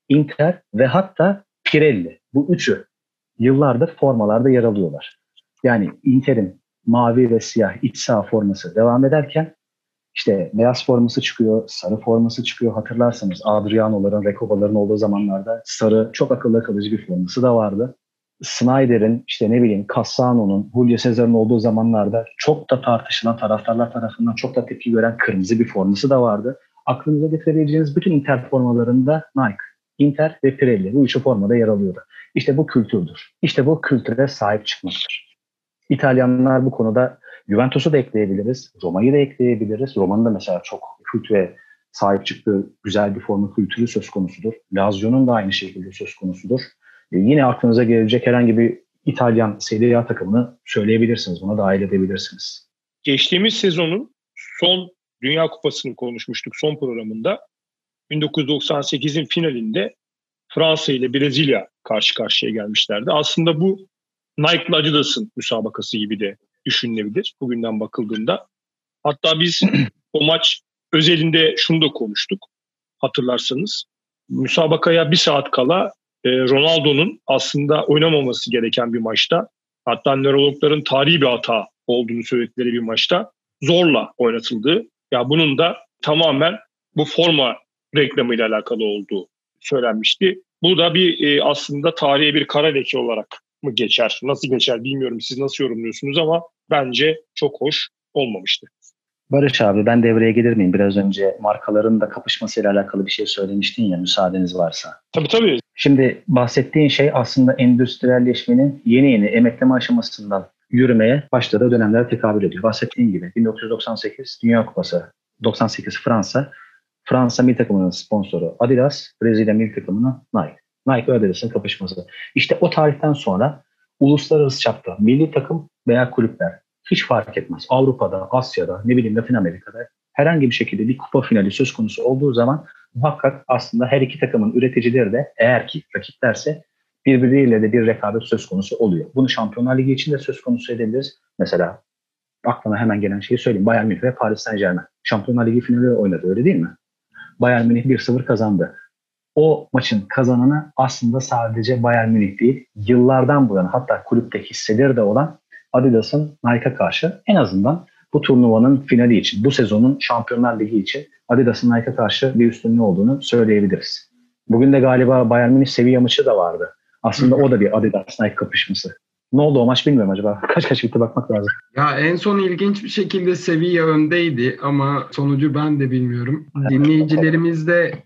Inter ve hatta Pirelli. Bu üçü yıllardır formalarda yer alıyorlar. Yani Inter'in mavi ve siyah iç saha forması devam ederken işte beyaz forması çıkıyor, sarı forması çıkıyor. Hatırlarsanız Adriano'ların, Recoba'ların olduğu zamanlarda sarı çok akıllı kalıcı bir forması da vardı. Snyder'in işte ne bileyim Cassano'nun, Julio Cesar'ın olduğu zamanlarda çok da tartışılan taraftarlar tarafından çok da tepki gören kırmızı bir forması da vardı. Aklınıza getirebileceğiniz bütün Inter formalarında Nike, Inter ve Pirelli bu üçü formada yer alıyordu. İşte bu kültürdür. İşte bu kültüre sahip çıkmaktır. İtalyanlar bu konuda Juventus'u da ekleyebiliriz, Roma'yı da ekleyebiliriz. Roma'nın da mesela çok kültüre sahip çıktığı güzel bir forma kültürü söz konusudur. Lazio'nun da aynı şekilde söz konusudur. E, yine aklınıza gelecek herhangi bir İtalyan Serie A takımını söyleyebilirsiniz. Buna dahil edebilirsiniz. Geçtiğimiz sezonun son Dünya Kupası'nı konuşmuştuk son programında. 1998'in finalinde Fransa ile Brezilya karşı karşıya gelmişlerdi. Aslında bu Nike Adidas'ın müsabakası gibi de düşünülebilir bugünden bakıldığında. Hatta biz o maç özelinde şunu da konuştuk hatırlarsanız. Müsabakaya bir saat kala e, Ronaldo'nun aslında oynamaması gereken bir maçta hatta nörologların tarihi bir hata olduğunu söyledikleri bir maçta zorla oynatıldığı ya bunun da tamamen bu forma reklamıyla alakalı olduğu söylenmişti. Bu da bir e, aslında tarihe bir kara leke olarak mı geçer? Nasıl geçer bilmiyorum siz nasıl yorumluyorsunuz ama bence çok hoş olmamıştı. Barış abi ben devreye gelir miyim? Biraz önce markaların da kapışmasıyla alakalı bir şey söylemiştin ya müsaadeniz varsa. Tabii tabii. Şimdi bahsettiğin şey aslında endüstriyelleşmenin yeni yeni emekleme aşamasından yürümeye başladığı dönemlere tekabül ediyor. Bahsettiğin gibi 1998 Dünya Kupası, 98 Fransa, Fransa milli takımının sponsoru Adidas, Brezilya milli takımının Nike. Nike ve Adidas'ın kapışması. İşte o tarihten sonra uluslararası çapta milli takım veya kulüpler hiç fark etmez. Avrupa'da, Asya'da, ne bileyim Latin Amerika'da herhangi bir şekilde bir kupa finali söz konusu olduğu zaman muhakkak aslında her iki takımın üreticileri de eğer ki rakiplerse birbirleriyle de bir rekabet söz konusu oluyor. Bunu Şampiyonlar Ligi için de söz konusu edebiliriz. Mesela aklıma hemen gelen şeyi söyleyeyim. Bayern Münih ve Paris Saint Germain. Şampiyonlar Ligi finali oynadı öyle değil mi? Bayern Münih 1-0 kazandı. O maçın kazananı aslında sadece Bayern Münih değil, yıllardan bu yana hatta kulüpte hissedir de olan Adidas'ın Nike'a karşı en azından bu turnuvanın finali için, bu sezonun Şampiyonlar Ligi için Adidas'ın Nike'a karşı bir üstünlüğü olduğunu söyleyebiliriz. Bugün de galiba Bayern Münih Sevilla maçı da vardı. Aslında o da bir Adidas Nike kapışması. Ne oldu o maç bilmiyorum acaba. Kaç kaç bitti bakmak lazım. Ya en son ilginç bir şekilde Sevilla öndeydi ama sonucu ben de bilmiyorum. Dinleyicilerimiz de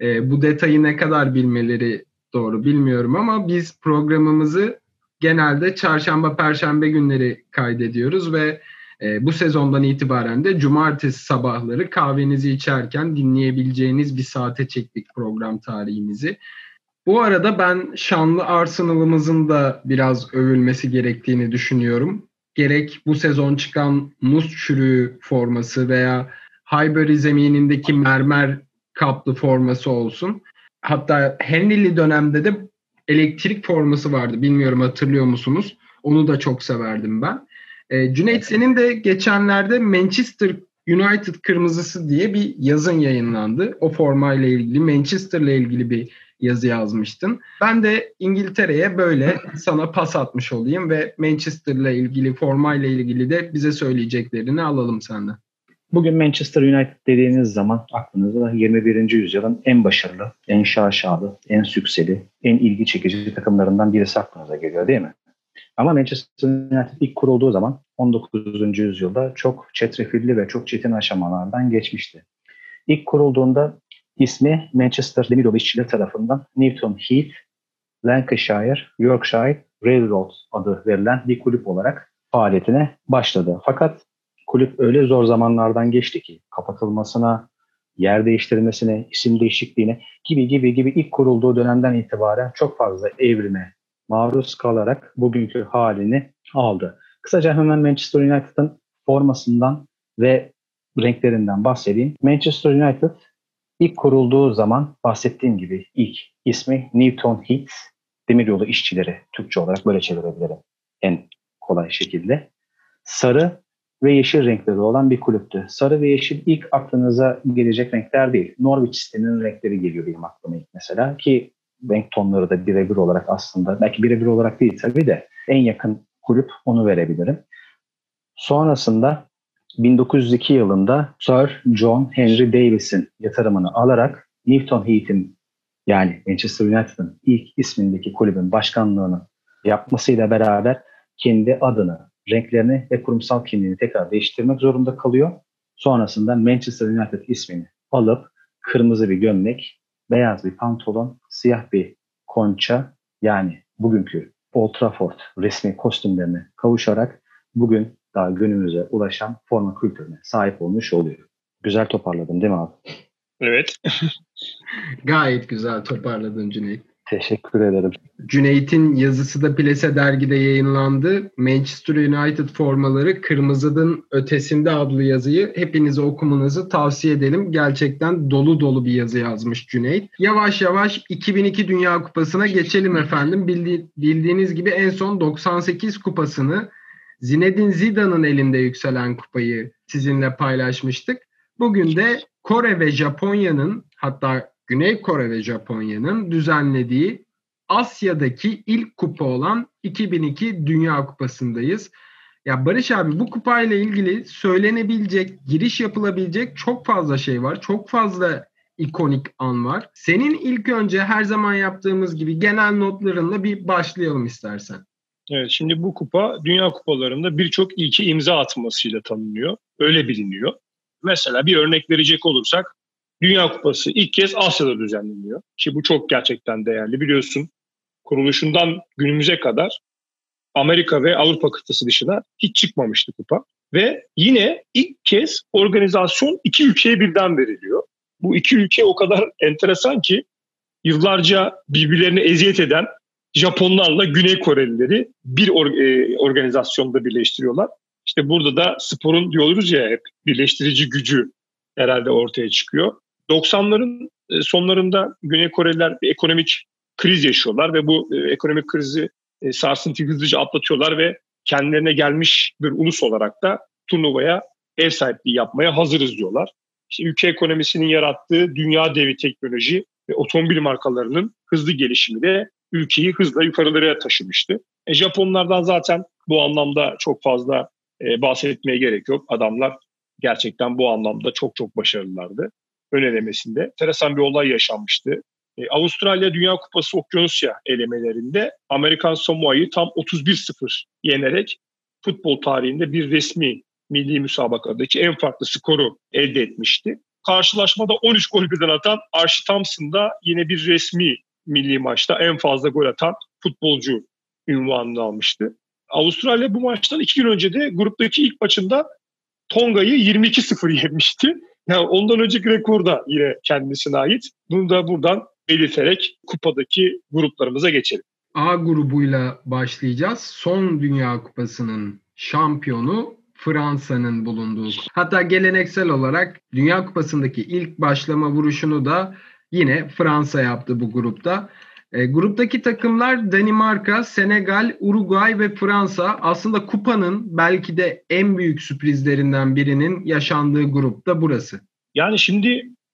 e, bu detayı ne kadar bilmeleri doğru bilmiyorum ama biz programımızı genelde çarşamba perşembe günleri kaydediyoruz ve e, bu sezondan itibaren de cumartesi sabahları kahvenizi içerken dinleyebileceğiniz bir saate çektik program tarihimizi. Bu arada ben şanlı Arsenal'ımızın da biraz övülmesi gerektiğini düşünüyorum. Gerek bu sezon çıkan muz çürüğü forması veya Highbury zeminindeki mermer kaplı forması olsun. Hatta Henry'li dönemde de elektrik forması vardı. Bilmiyorum hatırlıyor musunuz? Onu da çok severdim ben. E, Cüneyt senin de geçenlerde Manchester United kırmızısı diye bir yazın yayınlandı. O formayla ilgili Manchester'la ilgili bir yazı yazmıştın. Ben de İngiltere'ye böyle sana pas atmış olayım ve Manchester'la ilgili formayla ilgili de bize söyleyeceklerini alalım senden. Bugün Manchester United dediğiniz zaman aklınıza 21. yüzyılın en başarılı, en şaşalı, en sükseli, en ilgi çekici takımlarından birisi aklınıza geliyor değil mi? Ama Manchester United ilk kurulduğu zaman 19. yüzyılda çok çetrefilli ve çok çetin aşamalardan geçmişti. İlk kurulduğunda ismi Manchester Demiryolu işçileri tarafından Newton Heath, Lancashire, Yorkshire Railroad adı verilen bir kulüp olarak faaliyetine başladı. Fakat kulüp öyle zor zamanlardan geçti ki kapatılmasına, yer değiştirmesine, isim değişikliğine gibi gibi gibi ilk kurulduğu dönemden itibaren çok fazla evrime maruz kalarak bugünkü halini aldı. Kısaca hemen Manchester United'ın formasından ve renklerinden bahsedeyim. Manchester United ilk kurulduğu zaman bahsettiğim gibi ilk ismi Newton Heath Demiryolu işçileri Türkçe olarak böyle çevirebilirim en kolay şekilde. Sarı ve yeşil renkleri olan bir kulüptü. Sarı ve yeşil ilk aklınıza gelecek renkler değil. Norwich City'nin renkleri geliyor benim aklıma ilk mesela ki renk tonları da birebir olarak aslında belki birebir olarak değil tabii de en yakın kulüp onu verebilirim. Sonrasında 1902 yılında Sir John Henry Davis'in yatırımını alarak Newton Heath'in yani Manchester United'ın ilk ismindeki kulübün başkanlığını yapmasıyla beraber kendi adını, renklerini ve kurumsal kimliğini tekrar değiştirmek zorunda kalıyor. Sonrasında Manchester United ismini alıp kırmızı bir gömlek, beyaz bir pantolon, siyah bir konça yani bugünkü Old Trafford resmi kostümlerine kavuşarak bugün daha günümüze ulaşan forma kültürüne sahip olmuş oluyor. Güzel toparladım değil mi abi? Evet. Gayet güzel toparladın Cüneyt. Teşekkür ederim. Cüneyt'in yazısı da Plese dergide yayınlandı. Manchester United formaları Kırmızı'nın Ötesinde adlı yazıyı hepinize okumanızı tavsiye edelim. Gerçekten dolu dolu bir yazı yazmış Cüneyt. Yavaş yavaş 2002 Dünya Kupası'na geçelim efendim. Bildi, bildiğiniz gibi en son 98 kupasını Zinedine Zidane'ın elinde yükselen kupayı sizinle paylaşmıştık. Bugün de Kore ve Japonya'nın hatta Güney Kore ve Japonya'nın düzenlediği Asya'daki ilk kupa olan 2002 Dünya Kupası'ndayız. Ya Barış abi bu kupayla ilgili söylenebilecek, giriş yapılabilecek çok fazla şey var. Çok fazla ikonik an var. Senin ilk önce her zaman yaptığımız gibi genel notlarınla bir başlayalım istersen. Evet şimdi bu kupa dünya kupalarında birçok ilki imza atmasıyla tanınıyor. Öyle biliniyor. Mesela bir örnek verecek olursak Dünya Kupası ilk kez Asya'da düzenleniyor. Ki bu çok gerçekten değerli. Biliyorsun kuruluşundan günümüze kadar Amerika ve Avrupa kıtası dışına hiç çıkmamıştı kupa. Ve yine ilk kez organizasyon iki ülkeye birden veriliyor. Bu iki ülke o kadar enteresan ki yıllarca birbirlerine eziyet eden Japonlarla Güney Korelileri bir or- e, organizasyonda birleştiriyorlar. İşte burada da sporun diyoruz ya hep birleştirici gücü herhalde ortaya çıkıyor. 90'ların e, sonlarında Güney Koreliler bir ekonomik kriz yaşıyorlar ve bu e, ekonomik krizi e, sarsıntıyı hızlıca atlatıyorlar ve kendilerine gelmiş bir ulus olarak da turnuvaya ev sahipliği yapmaya hazırız diyorlar. İşte ülke ekonomisinin yarattığı dünya devi teknoloji ve otomobil markalarının hızlı gelişimi de ülkeyi hızla yukarılara taşımıştı. E, Japonlardan zaten bu anlamda çok fazla bahsetmeye gerek yok. Adamlar gerçekten bu anlamda çok çok başarılılardı ön elemesinde. Bir olay yaşanmıştı. E, Avustralya Dünya Kupası Okyanusya elemelerinde Amerikan Samoa'yı tam 31-0 yenerek futbol tarihinde bir resmi milli müsabakadaki en farklı skoru elde etmişti. Karşılaşmada 13 gol birden atan Archie Thompson da yine bir resmi milli maçta en fazla gol atan futbolcu ünvanını almıştı. Avustralya bu maçtan iki gün önce de gruptaki ilk maçında Tonga'yı 22-0 yenmişti. Yani ondan önceki rekor da yine kendisine ait. Bunu da buradan belirterek kupadaki gruplarımıza geçelim. A grubuyla başlayacağız. Son Dünya Kupası'nın şampiyonu Fransa'nın bulunduğu. Hatta geleneksel olarak Dünya Kupası'ndaki ilk başlama vuruşunu da yine Fransa yaptı bu grupta. E, gruptaki takımlar Danimarka, Senegal, Uruguay ve Fransa aslında kupanın belki de en büyük sürprizlerinden birinin yaşandığı grupta burası. Yani şimdi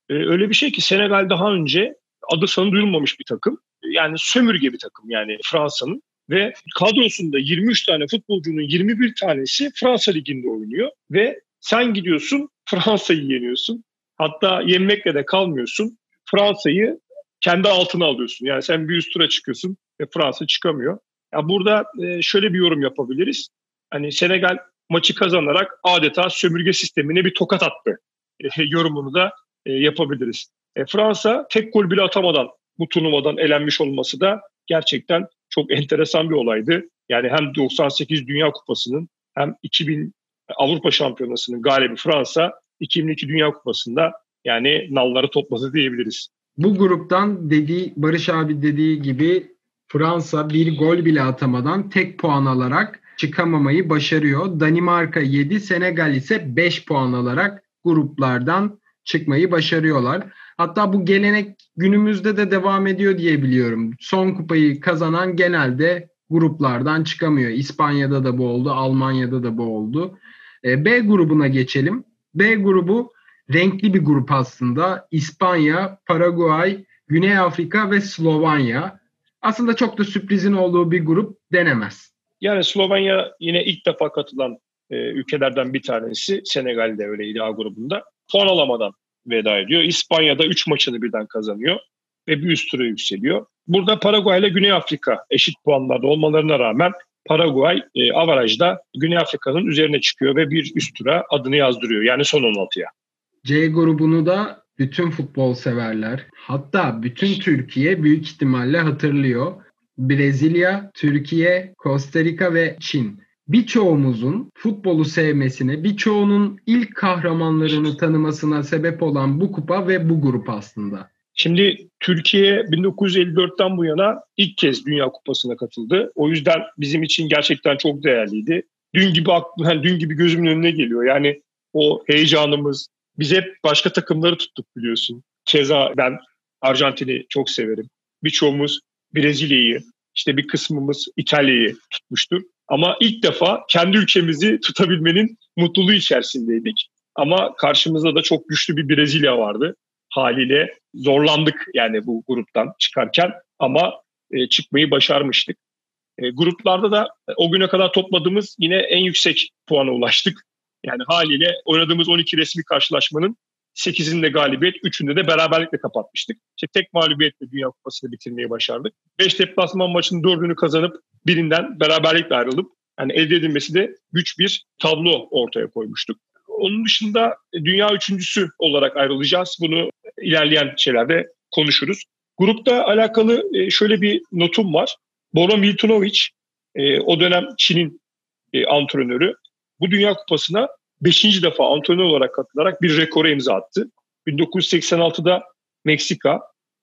e, öyle bir şey ki Senegal daha önce adı sanı duyulmamış bir takım. Yani sömürge bir takım yani Fransa'nın ve kadrosunda 23 tane futbolcunun 21 tanesi Fransa liginde oynuyor ve sen gidiyorsun Fransa'yı yeniyorsun. Hatta yenmekle de kalmıyorsun. Fransa'yı kendi altına alıyorsun. Yani sen bir üst tura çıkıyorsun ve Fransa çıkamıyor. Ya burada e, şöyle bir yorum yapabiliriz. Hani Senegal maçı kazanarak adeta sömürge sistemine bir tokat attı. E, yorumunu da e, yapabiliriz. E, Fransa tek gol bile atamadan bu turnuvadan elenmiş olması da gerçekten çok enteresan bir olaydı. Yani hem 98 Dünya Kupası'nın hem 2000 Avrupa Şampiyonası'nın galibi Fransa 2002 Dünya Kupası'nda yani nalları topladı diyebiliriz. Bu gruptan dediği Barış abi dediği gibi Fransa bir gol bile atamadan tek puan alarak çıkamamayı başarıyor. Danimarka 7, Senegal ise 5 puan alarak gruplardan çıkmayı başarıyorlar. Hatta bu gelenek günümüzde de devam ediyor diye biliyorum. Son kupayı kazanan genelde gruplardan çıkamıyor. İspanya'da da bu oldu, Almanya'da da bu oldu. E, B grubuna geçelim. B grubu renkli bir grup aslında. İspanya, Paraguay, Güney Afrika ve Slovanya. Aslında çok da sürprizin olduğu bir grup denemez. Yani Slovenya yine ilk defa katılan e, ülkelerden bir tanesi. Senegal de öyleydi A grubunda. Puan alamadan veda ediyor. İspanya'da 3 maçını birden kazanıyor ve bir üst tura yükseliyor. Burada Paraguay ile Güney Afrika eşit puanlarda olmalarına rağmen Paraguay e, avarajda Güney Afrika'nın üzerine çıkıyor ve bir üst tura adını yazdırıyor. Yani son 16'ya. C grubunu da bütün futbol severler hatta bütün Türkiye büyük ihtimalle hatırlıyor. Brezilya, Türkiye, Costa Rica ve Çin. Birçoğumuzun futbolu sevmesine, birçoğunun ilk kahramanlarını tanımasına sebep olan bu kupa ve bu grup aslında. Şimdi Türkiye 1954'ten bu yana ilk kez Dünya Kupası'na katıldı. O yüzden bizim için gerçekten çok değerliydi. Dün gibi yani dün gibi gözümün önüne geliyor. Yani o heyecanımız. Biz hep başka takımları tuttuk biliyorsun. Keza ben Arjantin'i çok severim. Birçoğumuz Brezilya'yı, işte bir kısmımız İtalya'yı tutmuştur. Ama ilk defa kendi ülkemizi tutabilmenin mutluluğu içerisindeydik. Ama karşımızda da çok güçlü bir Brezilya vardı. Haliyle zorlandık yani bu gruptan çıkarken ama e, çıkmayı başarmıştık. E, gruplarda da o güne kadar topladığımız yine en yüksek puana ulaştık. Yani haliyle oynadığımız 12 resmi karşılaşmanın 8'inde galibiyet, 3'ünde de beraberlikle kapatmıştık. İşte tek mağlubiyetle Dünya Kupası'nı bitirmeyi başardık. 5 deplasman maçının 4'ünü kazanıp birinden beraberlikle ayrılıp yani elde edilmesi de güç bir tablo ortaya koymuştuk. Onun dışında dünya üçüncüsü olarak ayrılacağız. Bunu ilerleyen şeylerde konuşuruz. Grupta alakalı e, şöyle bir notum var. Boro Miltunovic, e, o dönem Çin'in e, antrenörü. Bu Dünya Kupası'na 5. defa antrenör olarak katılarak bir rekora imza attı. 1986'da Meksika,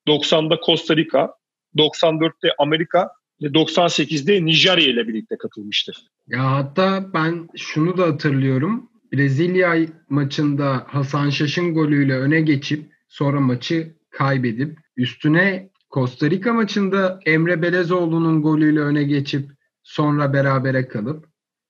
90'da Costa Rica, 94'te Amerika ve 98'de Nijerya ile birlikte katılmıştı. Ya hatta ben şunu da hatırlıyorum. Brezilya maçında Hasan Şaş'ın golüyle öne geçip sonra maçı kaybedip üstüne Costa Rica maçında Emre Belezoğlu'nun golüyle öne geçip sonra berabere kalıp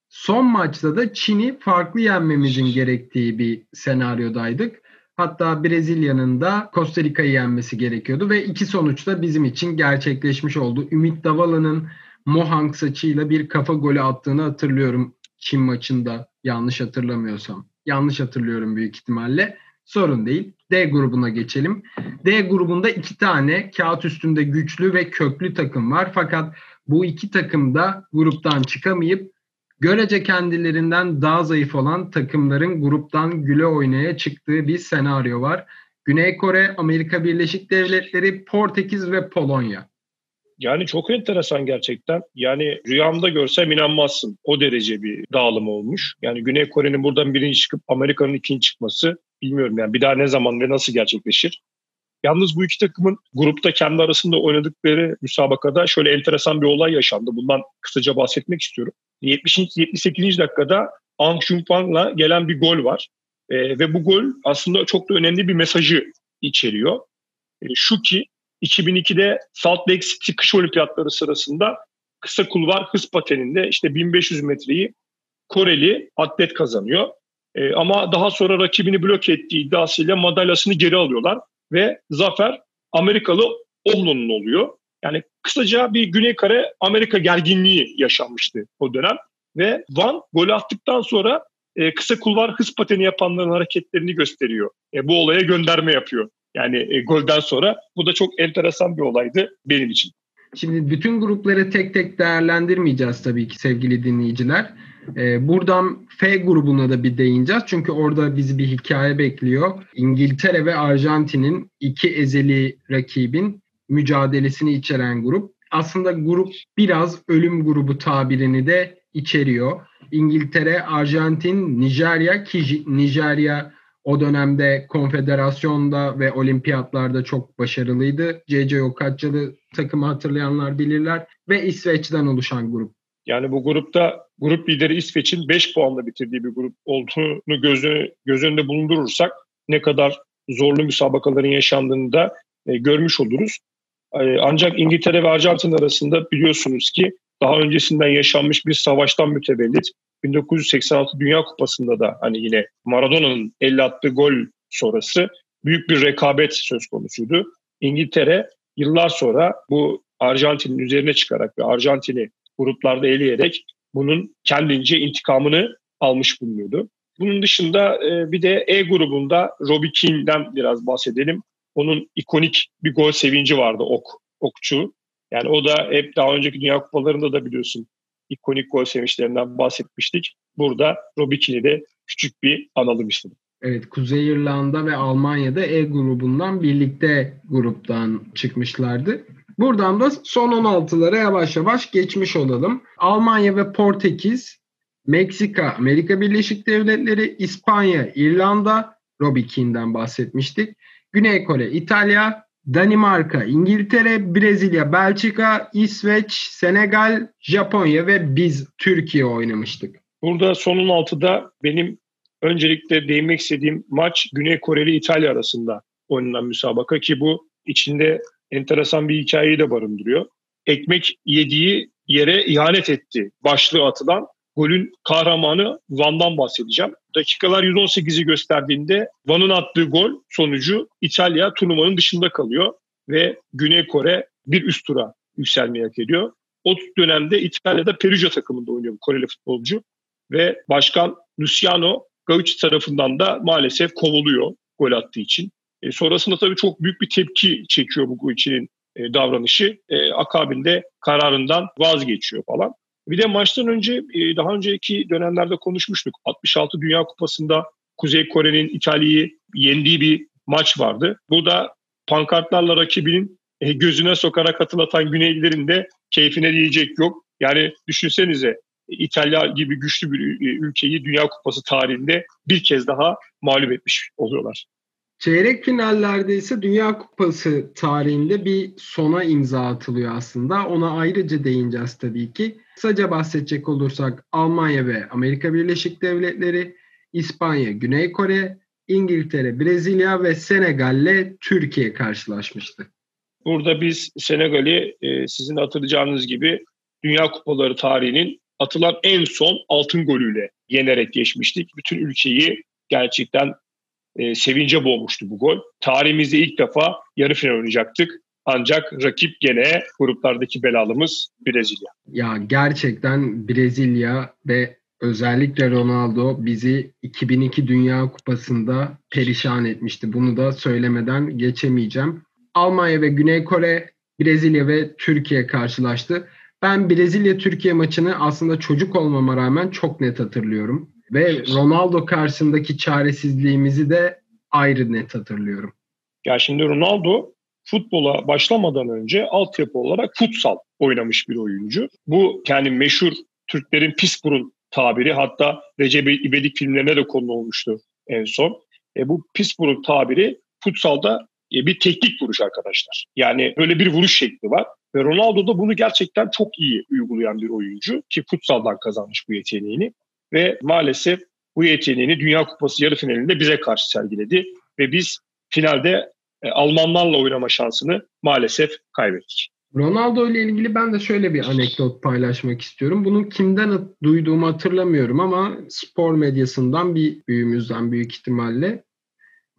son maçta da Çin'i farklı yenmemizin gerektiği bir senaryodaydık. Hatta Brezilya'nın da Costa Rica'yı yenmesi gerekiyordu ve iki sonuç da bizim için gerçekleşmiş oldu. Ümit Davala'nın Mohang saçıyla bir kafa golü attığını hatırlıyorum Çin maçında yanlış hatırlamıyorsam. Yanlış hatırlıyorum büyük ihtimalle. Sorun değil. D grubuna geçelim. D grubunda iki tane kağıt üstünde güçlü ve köklü takım var. Fakat bu iki takım da gruptan çıkamayıp görece kendilerinden daha zayıf olan takımların gruptan güle oynaya çıktığı bir senaryo var. Güney Kore, Amerika Birleşik Devletleri, Portekiz ve Polonya. Yani çok enteresan gerçekten. Yani rüyamda görsem inanmazsın. O derece bir dağılım olmuş. Yani Güney Kore'nin buradan birinci çıkıp Amerika'nın ikinci çıkması bilmiyorum yani bir daha ne zaman ve nasıl gerçekleşir. Yalnız bu iki takımın grupta kendi arasında oynadıkları müsabakada şöyle enteresan bir olay yaşandı. Bundan kısaca bahsetmek istiyorum. 70. 78. dakikada Ang Junpang'la gelen bir gol var. E, ve bu gol aslında çok da önemli bir mesajı içeriyor. E, şu ki 2002'de Salt Lake City kış olimpiyatları sırasında kısa kulvar hız pateninde işte 1500 metreyi Koreli atlet kazanıyor. E, ama daha sonra rakibini blok ettiği iddiasıyla madalyasını geri alıyorlar ve zafer Amerikalı Ohlo'nun oluyor. Yani kısaca bir Güney Kore Amerika gerginliği yaşanmıştı o dönem ve Van gol attıktan sonra e, kısa kulvar hız pateni yapanların hareketlerini gösteriyor. E, bu olaya gönderme yapıyor. Yani e, golden sonra bu da çok enteresan bir olaydı benim için. Şimdi bütün grupları tek tek değerlendirmeyeceğiz tabii ki sevgili dinleyiciler. Ee, buradan F grubuna da bir değineceğiz. Çünkü orada bizi bir hikaye bekliyor. İngiltere ve Arjantin'in iki ezeli rakibin mücadelesini içeren grup. Aslında grup biraz ölüm grubu tabirini de içeriyor. İngiltere, Arjantin, Nijerya ki Nijerya o dönemde konfederasyonda ve olimpiyatlarda çok başarılıydı. C.C. Okatçalı takımı hatırlayanlar bilirler ve İsveç'ten oluşan grup. Yani bu grupta grup lideri İsveç'in 5 puanla bitirdiği bir grup olduğunu göz, göz önünde bulundurursak ne kadar zorlu müsabakaların yaşandığını da e, görmüş oluruz. E, ancak İngiltere ve Arjantin arasında biliyorsunuz ki daha öncesinden yaşanmış bir savaştan mütevellit 1986 Dünya Kupası'nda da hani yine Maradona'nın 50 attığı gol sonrası büyük bir rekabet söz konusuydu. İngiltere yıllar sonra bu Arjantin'in üzerine çıkarak ve Arjantin'i gruplarda eleyerek bunun kendince intikamını almış bulunuyordu. Bunun dışında e, bir de E grubunda Robbie Keane'den biraz bahsedelim. Onun ikonik bir gol sevinci vardı ok, okçu. Yani o da hep daha önceki Dünya Kupalarında da biliyorsun ikonik gol sevinçlerinden bahsetmiştik. Burada Robbie Keane'i de küçük bir analım istedim. Evet, Kuzey İrlanda ve Almanya'da E grubundan birlikte gruptan çıkmışlardı. Buradan da son 16'lara yavaş yavaş geçmiş olalım. Almanya ve Portekiz, Meksika, Amerika Birleşik Devletleri, İspanya, İrlanda, Robbie Keane'den bahsetmiştik. Güney Kore, İtalya, Danimarka, İngiltere, Brezilya, Belçika, İsveç, Senegal, Japonya ve biz Türkiye oynamıştık. Burada son 16'da benim öncelikle değinmek istediğim maç Güney Kore ile İtalya arasında oynanan müsabaka ki bu içinde enteresan bir hikayeyi de barındırıyor. Ekmek yediği yere ihanet etti başlığı atılan golün kahramanı Van'dan bahsedeceğim. Dakikalar 118'i gösterdiğinde Van'ın attığı gol sonucu İtalya turnuvanın dışında kalıyor ve Güney Kore bir üst tura yükselmeyi hak ediyor. O dönemde İtalya'da Perugia takımında oynuyor bu Koreli futbolcu ve başkan Luciano Gauchi tarafından da maalesef kovuluyor gol attığı için. E, sonrasında tabii çok büyük bir tepki çekiyor bu Guicci'nin e, davranışı. E, akabinde kararından vazgeçiyor falan. Bir de maçtan önce e, daha önceki dönemlerde konuşmuştuk. 66 Dünya Kupası'nda Kuzey Kore'nin İtalya'yı yendiği bir maç vardı. Bu da pankartlarla rakibinin e, gözüne sokarak hatırlatan Güneylilerin de keyfine diyecek yok. Yani düşünsenize İtalya gibi güçlü bir e, ülkeyi Dünya Kupası tarihinde bir kez daha mağlup etmiş oluyorlar. Çeyrek finallerde ise Dünya Kupası tarihinde bir sona imza atılıyor aslında. Ona ayrıca değineceğiz tabii ki. Kısaca bahsedecek olursak Almanya ve Amerika Birleşik Devletleri, İspanya, Güney Kore, İngiltere, Brezilya ve Senegal'le Türkiye karşılaşmıştı. Burada biz Senegal'i e, sizin hatırlayacağınız gibi Dünya Kupaları tarihinin atılan en son altın golüyle yenerek geçmiştik. Bütün ülkeyi gerçekten e, sevince boğmuştu bu gol. Tarihimizde ilk defa yarı final oynayacaktık. Ancak rakip gene gruplardaki belalımız Brezilya. Ya gerçekten Brezilya ve özellikle Ronaldo bizi 2002 Dünya Kupası'nda perişan etmişti. Bunu da söylemeden geçemeyeceğim. Almanya ve Güney Kore, Brezilya ve Türkiye karşılaştı. Ben Brezilya-Türkiye maçını aslında çocuk olmama rağmen çok net hatırlıyorum. Ve Ronaldo karşısındaki çaresizliğimizi de ayrı net hatırlıyorum. Ya şimdi Ronaldo futbola başlamadan önce altyapı olarak futsal oynamış bir oyuncu. Bu yani meşhur Türklerin pis burun tabiri hatta Recep İvedik filmlerine de konu olmuştu en son. E, bu pis burun tabiri futsalda e, bir teknik vuruş arkadaşlar. Yani böyle bir vuruş şekli var. Ve Ronaldo da bunu gerçekten çok iyi uygulayan bir oyuncu ki futsaldan kazanmış bu yeteneğini ve maalesef bu yeteneğini Dünya Kupası yarı finalinde bize karşı sergiledi ve biz finalde e, Almanlarla oynama şansını maalesef kaybettik. Ronaldo ile ilgili ben de şöyle bir anekdot paylaşmak istiyorum. Bunu kimden duyduğumu hatırlamıyorum ama spor medyasından bir büyüğümüzden büyük ihtimalle.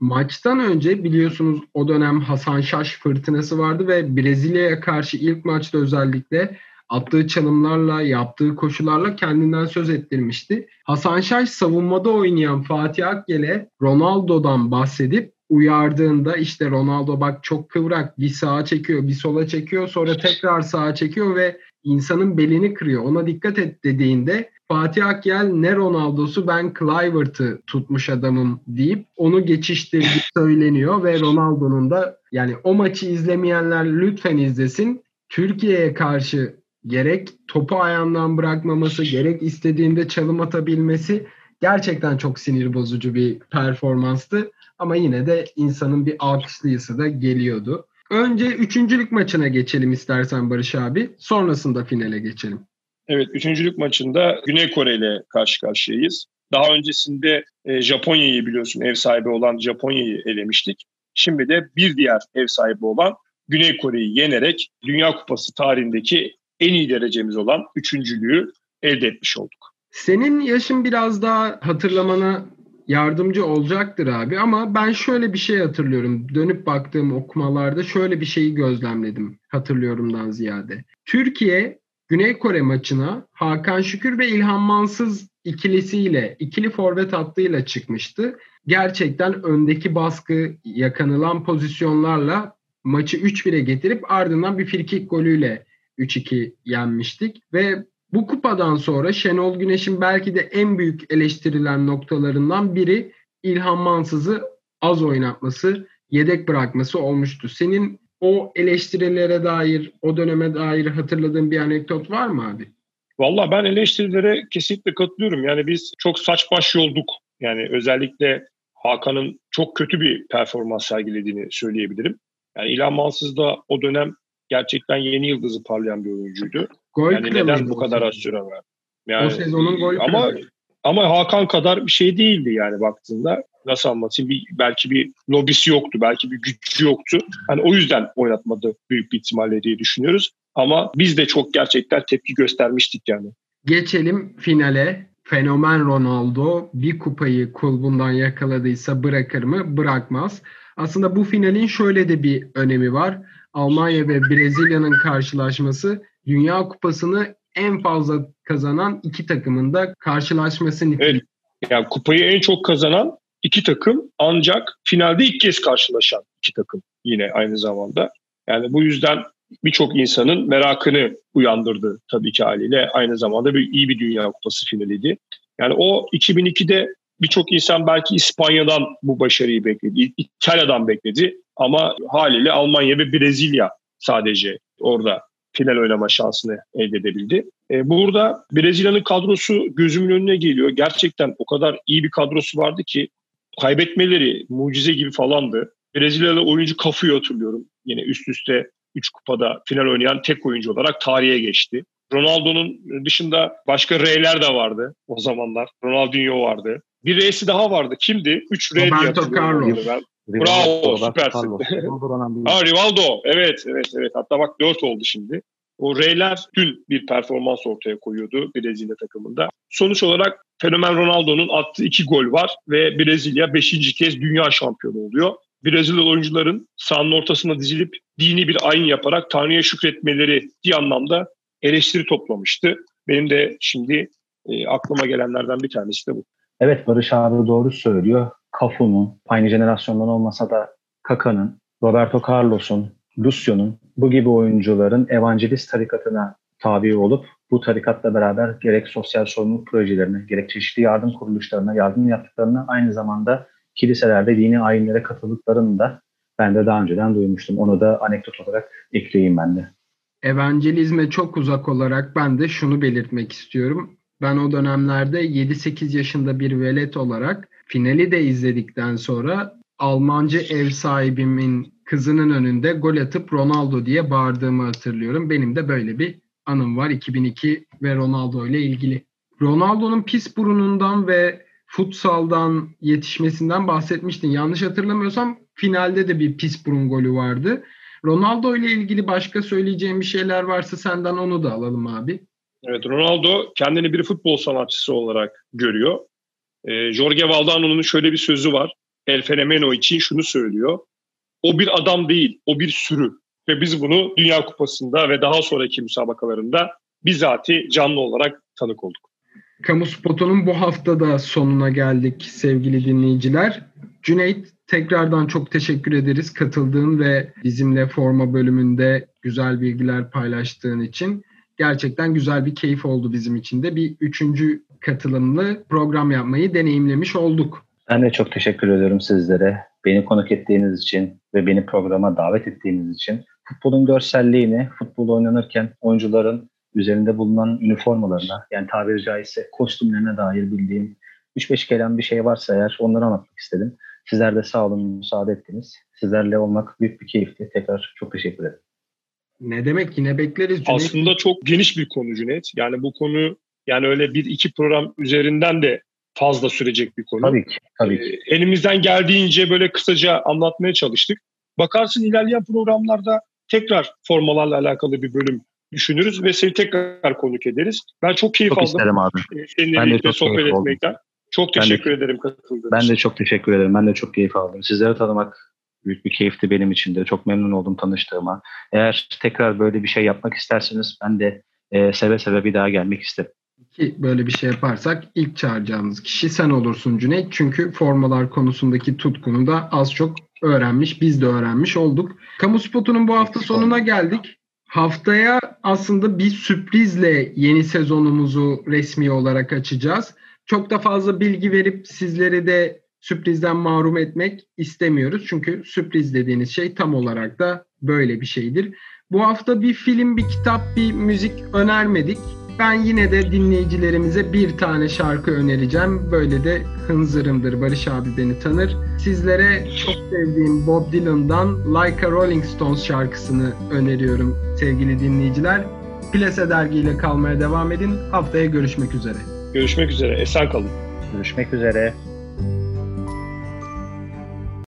Maçtan önce biliyorsunuz o dönem Hasan Şaş fırtınası vardı ve Brezilya'ya karşı ilk maçta özellikle attığı çalımlarla, yaptığı koşularla kendinden söz ettirmişti. Hasan Şaş savunmada oynayan Fatih Akgel'e Ronaldo'dan bahsedip uyardığında işte Ronaldo bak çok kıvrak bir sağa çekiyor bir sola çekiyor sonra tekrar sağa çekiyor ve insanın belini kırıyor. Ona dikkat et dediğinde Fatih Akyel ne Ronaldo'su ben Clivert'ı tutmuş adamım deyip onu geçiştirdiği söyleniyor ve Ronaldo'nun da yani o maçı izlemeyenler lütfen izlesin. Türkiye'ye karşı gerek topu ayağından bırakmaması gerek istediğinde çalım atabilmesi gerçekten çok sinir bozucu bir performanstı. Ama yine de insanın bir alkışlıyısı da geliyordu. Önce üçüncülük maçına geçelim istersen Barış abi. Sonrasında finale geçelim. Evet, üçüncülük maçında Güney Kore ile karşı karşıyayız. Daha öncesinde e, Japonya'yı biliyorsun ev sahibi olan Japonya'yı elemiştik. Şimdi de bir diğer ev sahibi olan Güney Kore'yi yenerek Dünya Kupası tarihindeki en iyi derecemiz olan üçüncülüğü elde etmiş olduk. Senin yaşın biraz daha hatırlamana yardımcı olacaktır abi ama ben şöyle bir şey hatırlıyorum. Dönüp baktığım okumalarda şöyle bir şeyi gözlemledim hatırlıyorumdan ziyade. Türkiye Güney Kore maçına Hakan Şükür ve İlhan Mansız ikilisiyle, ikili forvet hattıyla çıkmıştı. Gerçekten öndeki baskı, yakanılan pozisyonlarla maçı 3-1'e getirip ardından bir frikik golüyle 3-2 yenmiştik. Ve bu kupadan sonra Şenol Güneş'in belki de en büyük eleştirilen noktalarından biri İlhan Mansız'ı az oynatması, yedek bırakması olmuştu. Senin o eleştirilere dair, o döneme dair hatırladığın bir anekdot var mı abi? Valla ben eleştirilere kesinlikle katılıyorum. Yani biz çok saç baş yolduk. Yani özellikle Hakan'ın çok kötü bir performans sergilediğini söyleyebilirim. Yani İlhan Mansız da o dönem gerçekten yeni yıldızı parlayan bir oyuncuydu. Gol yani neden bu kadar az süre var? Yani, o sezonun gol ama ama Hakan kadar bir şey değildi yani baktığında. Nasıl anlatayım? Bir, belki bir lobisi yoktu, belki bir gücü yoktu. Hani o yüzden oynatmadı büyük bir ihtimalle diye düşünüyoruz. Ama biz de çok gerçekten tepki göstermiştik yani. Geçelim finale. Fenomen Ronaldo bir kupayı kulbundan yakaladıysa bırakır mı? Bırakmaz. Aslında bu finalin şöyle de bir önemi var. Almanya ve Brezilya'nın karşılaşması Dünya Kupası'nı en fazla kazanan iki takımın da karşılaşması niteliği. Evet. Yani kupayı en çok kazanan iki takım ancak finalde ilk kez karşılaşan iki takım yine aynı zamanda. Yani bu yüzden birçok insanın merakını uyandırdı tabii ki haliyle. Aynı zamanda bir iyi bir Dünya Kupası finaliydi. Yani o 2002'de birçok insan belki İspanya'dan bu başarıyı bekledi, İtalya'dan bekledi ama haliyle Almanya ve Brezilya sadece orada final oynama şansını elde edebildi. E, burada Brezilya'nın kadrosu gözümün önüne geliyor. Gerçekten o kadar iyi bir kadrosu vardı ki kaybetmeleri mucize gibi falandı. Brezilyalı oyuncu Cafu'yu hatırlıyorum. Yine üst üste 3 kupada final oynayan tek oyuncu olarak tarihe geçti. Ronaldo'nun dışında başka R'ler de vardı o zamanlar. Ronaldinho vardı. Bir R'si daha vardı. Kimdi? 3 R Roberto Carlos. Bravo, süpersin. ha, Rivaldo, evet, evet, evet. Hatta bak 4 oldu şimdi. O R'ler dün bir performans ortaya koyuyordu Brezilya takımında. Sonuç olarak fenomen Ronaldo'nun attığı iki gol var ve Brezilya beşinci kez dünya şampiyonu oluyor. Brezilya oyuncuların sahanın ortasına dizilip dini bir ayin yaparak Tanrı'ya şükretmeleri bir anlamda eleştiri toplamıştı. Benim de şimdi e, aklıma gelenlerden bir tanesi de bu. Evet Barış abi doğru söylüyor. Cafu'nun, aynı jenerasyondan olmasa da Kaka'nın, Roberto Carlos'un, Lucio'nun bu gibi oyuncuların evangelist tarikatına tabi olup bu tarikatla beraber gerek sosyal sorumluluk projelerine, gerek çeşitli yardım kuruluşlarına yardım yaptıklarını aynı zamanda kiliselerde dini ayinlere katıldıklarını da ben de daha önceden duymuştum. Onu da anekdot olarak ekleyeyim ben de. Evangelizme çok uzak olarak ben de şunu belirtmek istiyorum. Ben o dönemlerde 7-8 yaşında bir velet olarak finali de izledikten sonra Almancı ev sahibimin kızının önünde gol atıp Ronaldo diye bağırdığımı hatırlıyorum. Benim de böyle bir anım var 2002 ve Ronaldo ile ilgili. Ronaldo'nun pis burunundan ve futsaldan yetişmesinden bahsetmiştin. Yanlış hatırlamıyorsam finalde de bir pis burun golü vardı. Ronaldo ile ilgili başka söyleyeceğim bir şeyler varsa senden onu da alalım abi. Evet Ronaldo kendini bir futbol sanatçısı olarak görüyor. E, Jorge Valdano'nun şöyle bir sözü var. El Fenomeno için şunu söylüyor. O bir adam değil, o bir sürü. Ve biz bunu Dünya Kupası'nda ve daha sonraki müsabakalarında bizatihi canlı olarak tanık olduk. Kamu spotunun bu haftada sonuna geldik sevgili dinleyiciler. Cüneyt tekrardan çok teşekkür ederiz katıldığın ve bizimle forma bölümünde güzel bilgiler paylaştığın için. Gerçekten güzel bir keyif oldu bizim için de. Bir üçüncü katılımlı program yapmayı deneyimlemiş olduk. Ben de çok teşekkür ediyorum sizlere. Beni konuk ettiğiniz için ve beni programa davet ettiğiniz için. Futbolun görselliğini, futbol oynanırken oyuncuların üzerinde bulunan üniformalarına yani tabiri caizse kostümlerine dair bildiğim 3-5 kelam bir şey varsa eğer onları anlatmak istedim. Sizler de sağ olun, müsaade ettiniz. Sizlerle olmak büyük bir keyifti. Tekrar çok teşekkür ederim. Ne demek yine bekleriz Cüneyt. Aslında çok geniş bir konu Cüneyt. Yani bu konu yani öyle bir iki program üzerinden de fazla sürecek bir konu. Tabii ki. Tabii ki. Ee, elimizden geldiğince böyle kısaca anlatmaya çalıştık. Bakarsın ilerleyen programlarda tekrar formalarla alakalı bir bölüm düşünürüz ve seni tekrar konuk ederiz. Ben çok keyif Çok aldım. isterim abi. Ee, Seninle Ben de birlikte çok sohbet keyif aldım. etmekten. Çok Ben de- teşekkür ederim katıldığın Ben için. de çok teşekkür ederim. Ben de çok keyif aldım. Sizleri tanımak büyük bir keyifti benim için de. Çok memnun oldum tanıştığıma. Eğer tekrar böyle bir şey yapmak isterseniz ben de e, seve seve bir daha gelmek isterim. Ki böyle bir şey yaparsak ilk çağıracağımız kişi sen olursun Cüneyt. Çünkü formalar konusundaki tutkunu da az çok öğrenmiş. Biz de öğrenmiş olduk. Kamu spotunun bu hafta sonuna geldik. Haftaya aslında bir sürprizle yeni sezonumuzu resmi olarak açacağız. Çok da fazla bilgi verip sizleri de sürprizden mahrum etmek istemiyoruz. Çünkü sürpriz dediğiniz şey tam olarak da böyle bir şeydir. Bu hafta bir film, bir kitap, bir müzik önermedik. Ben yine de dinleyicilerimize bir tane şarkı önereceğim. Böyle de hınzırımdır. Barış abi beni tanır. Sizlere çok sevdiğim Bob Dylan'dan Like a Rolling Stones şarkısını öneriyorum sevgili dinleyiciler. Plase dergiyle kalmaya devam edin. Haftaya görüşmek üzere. Görüşmek üzere. Esen kalın. Görüşmek üzere.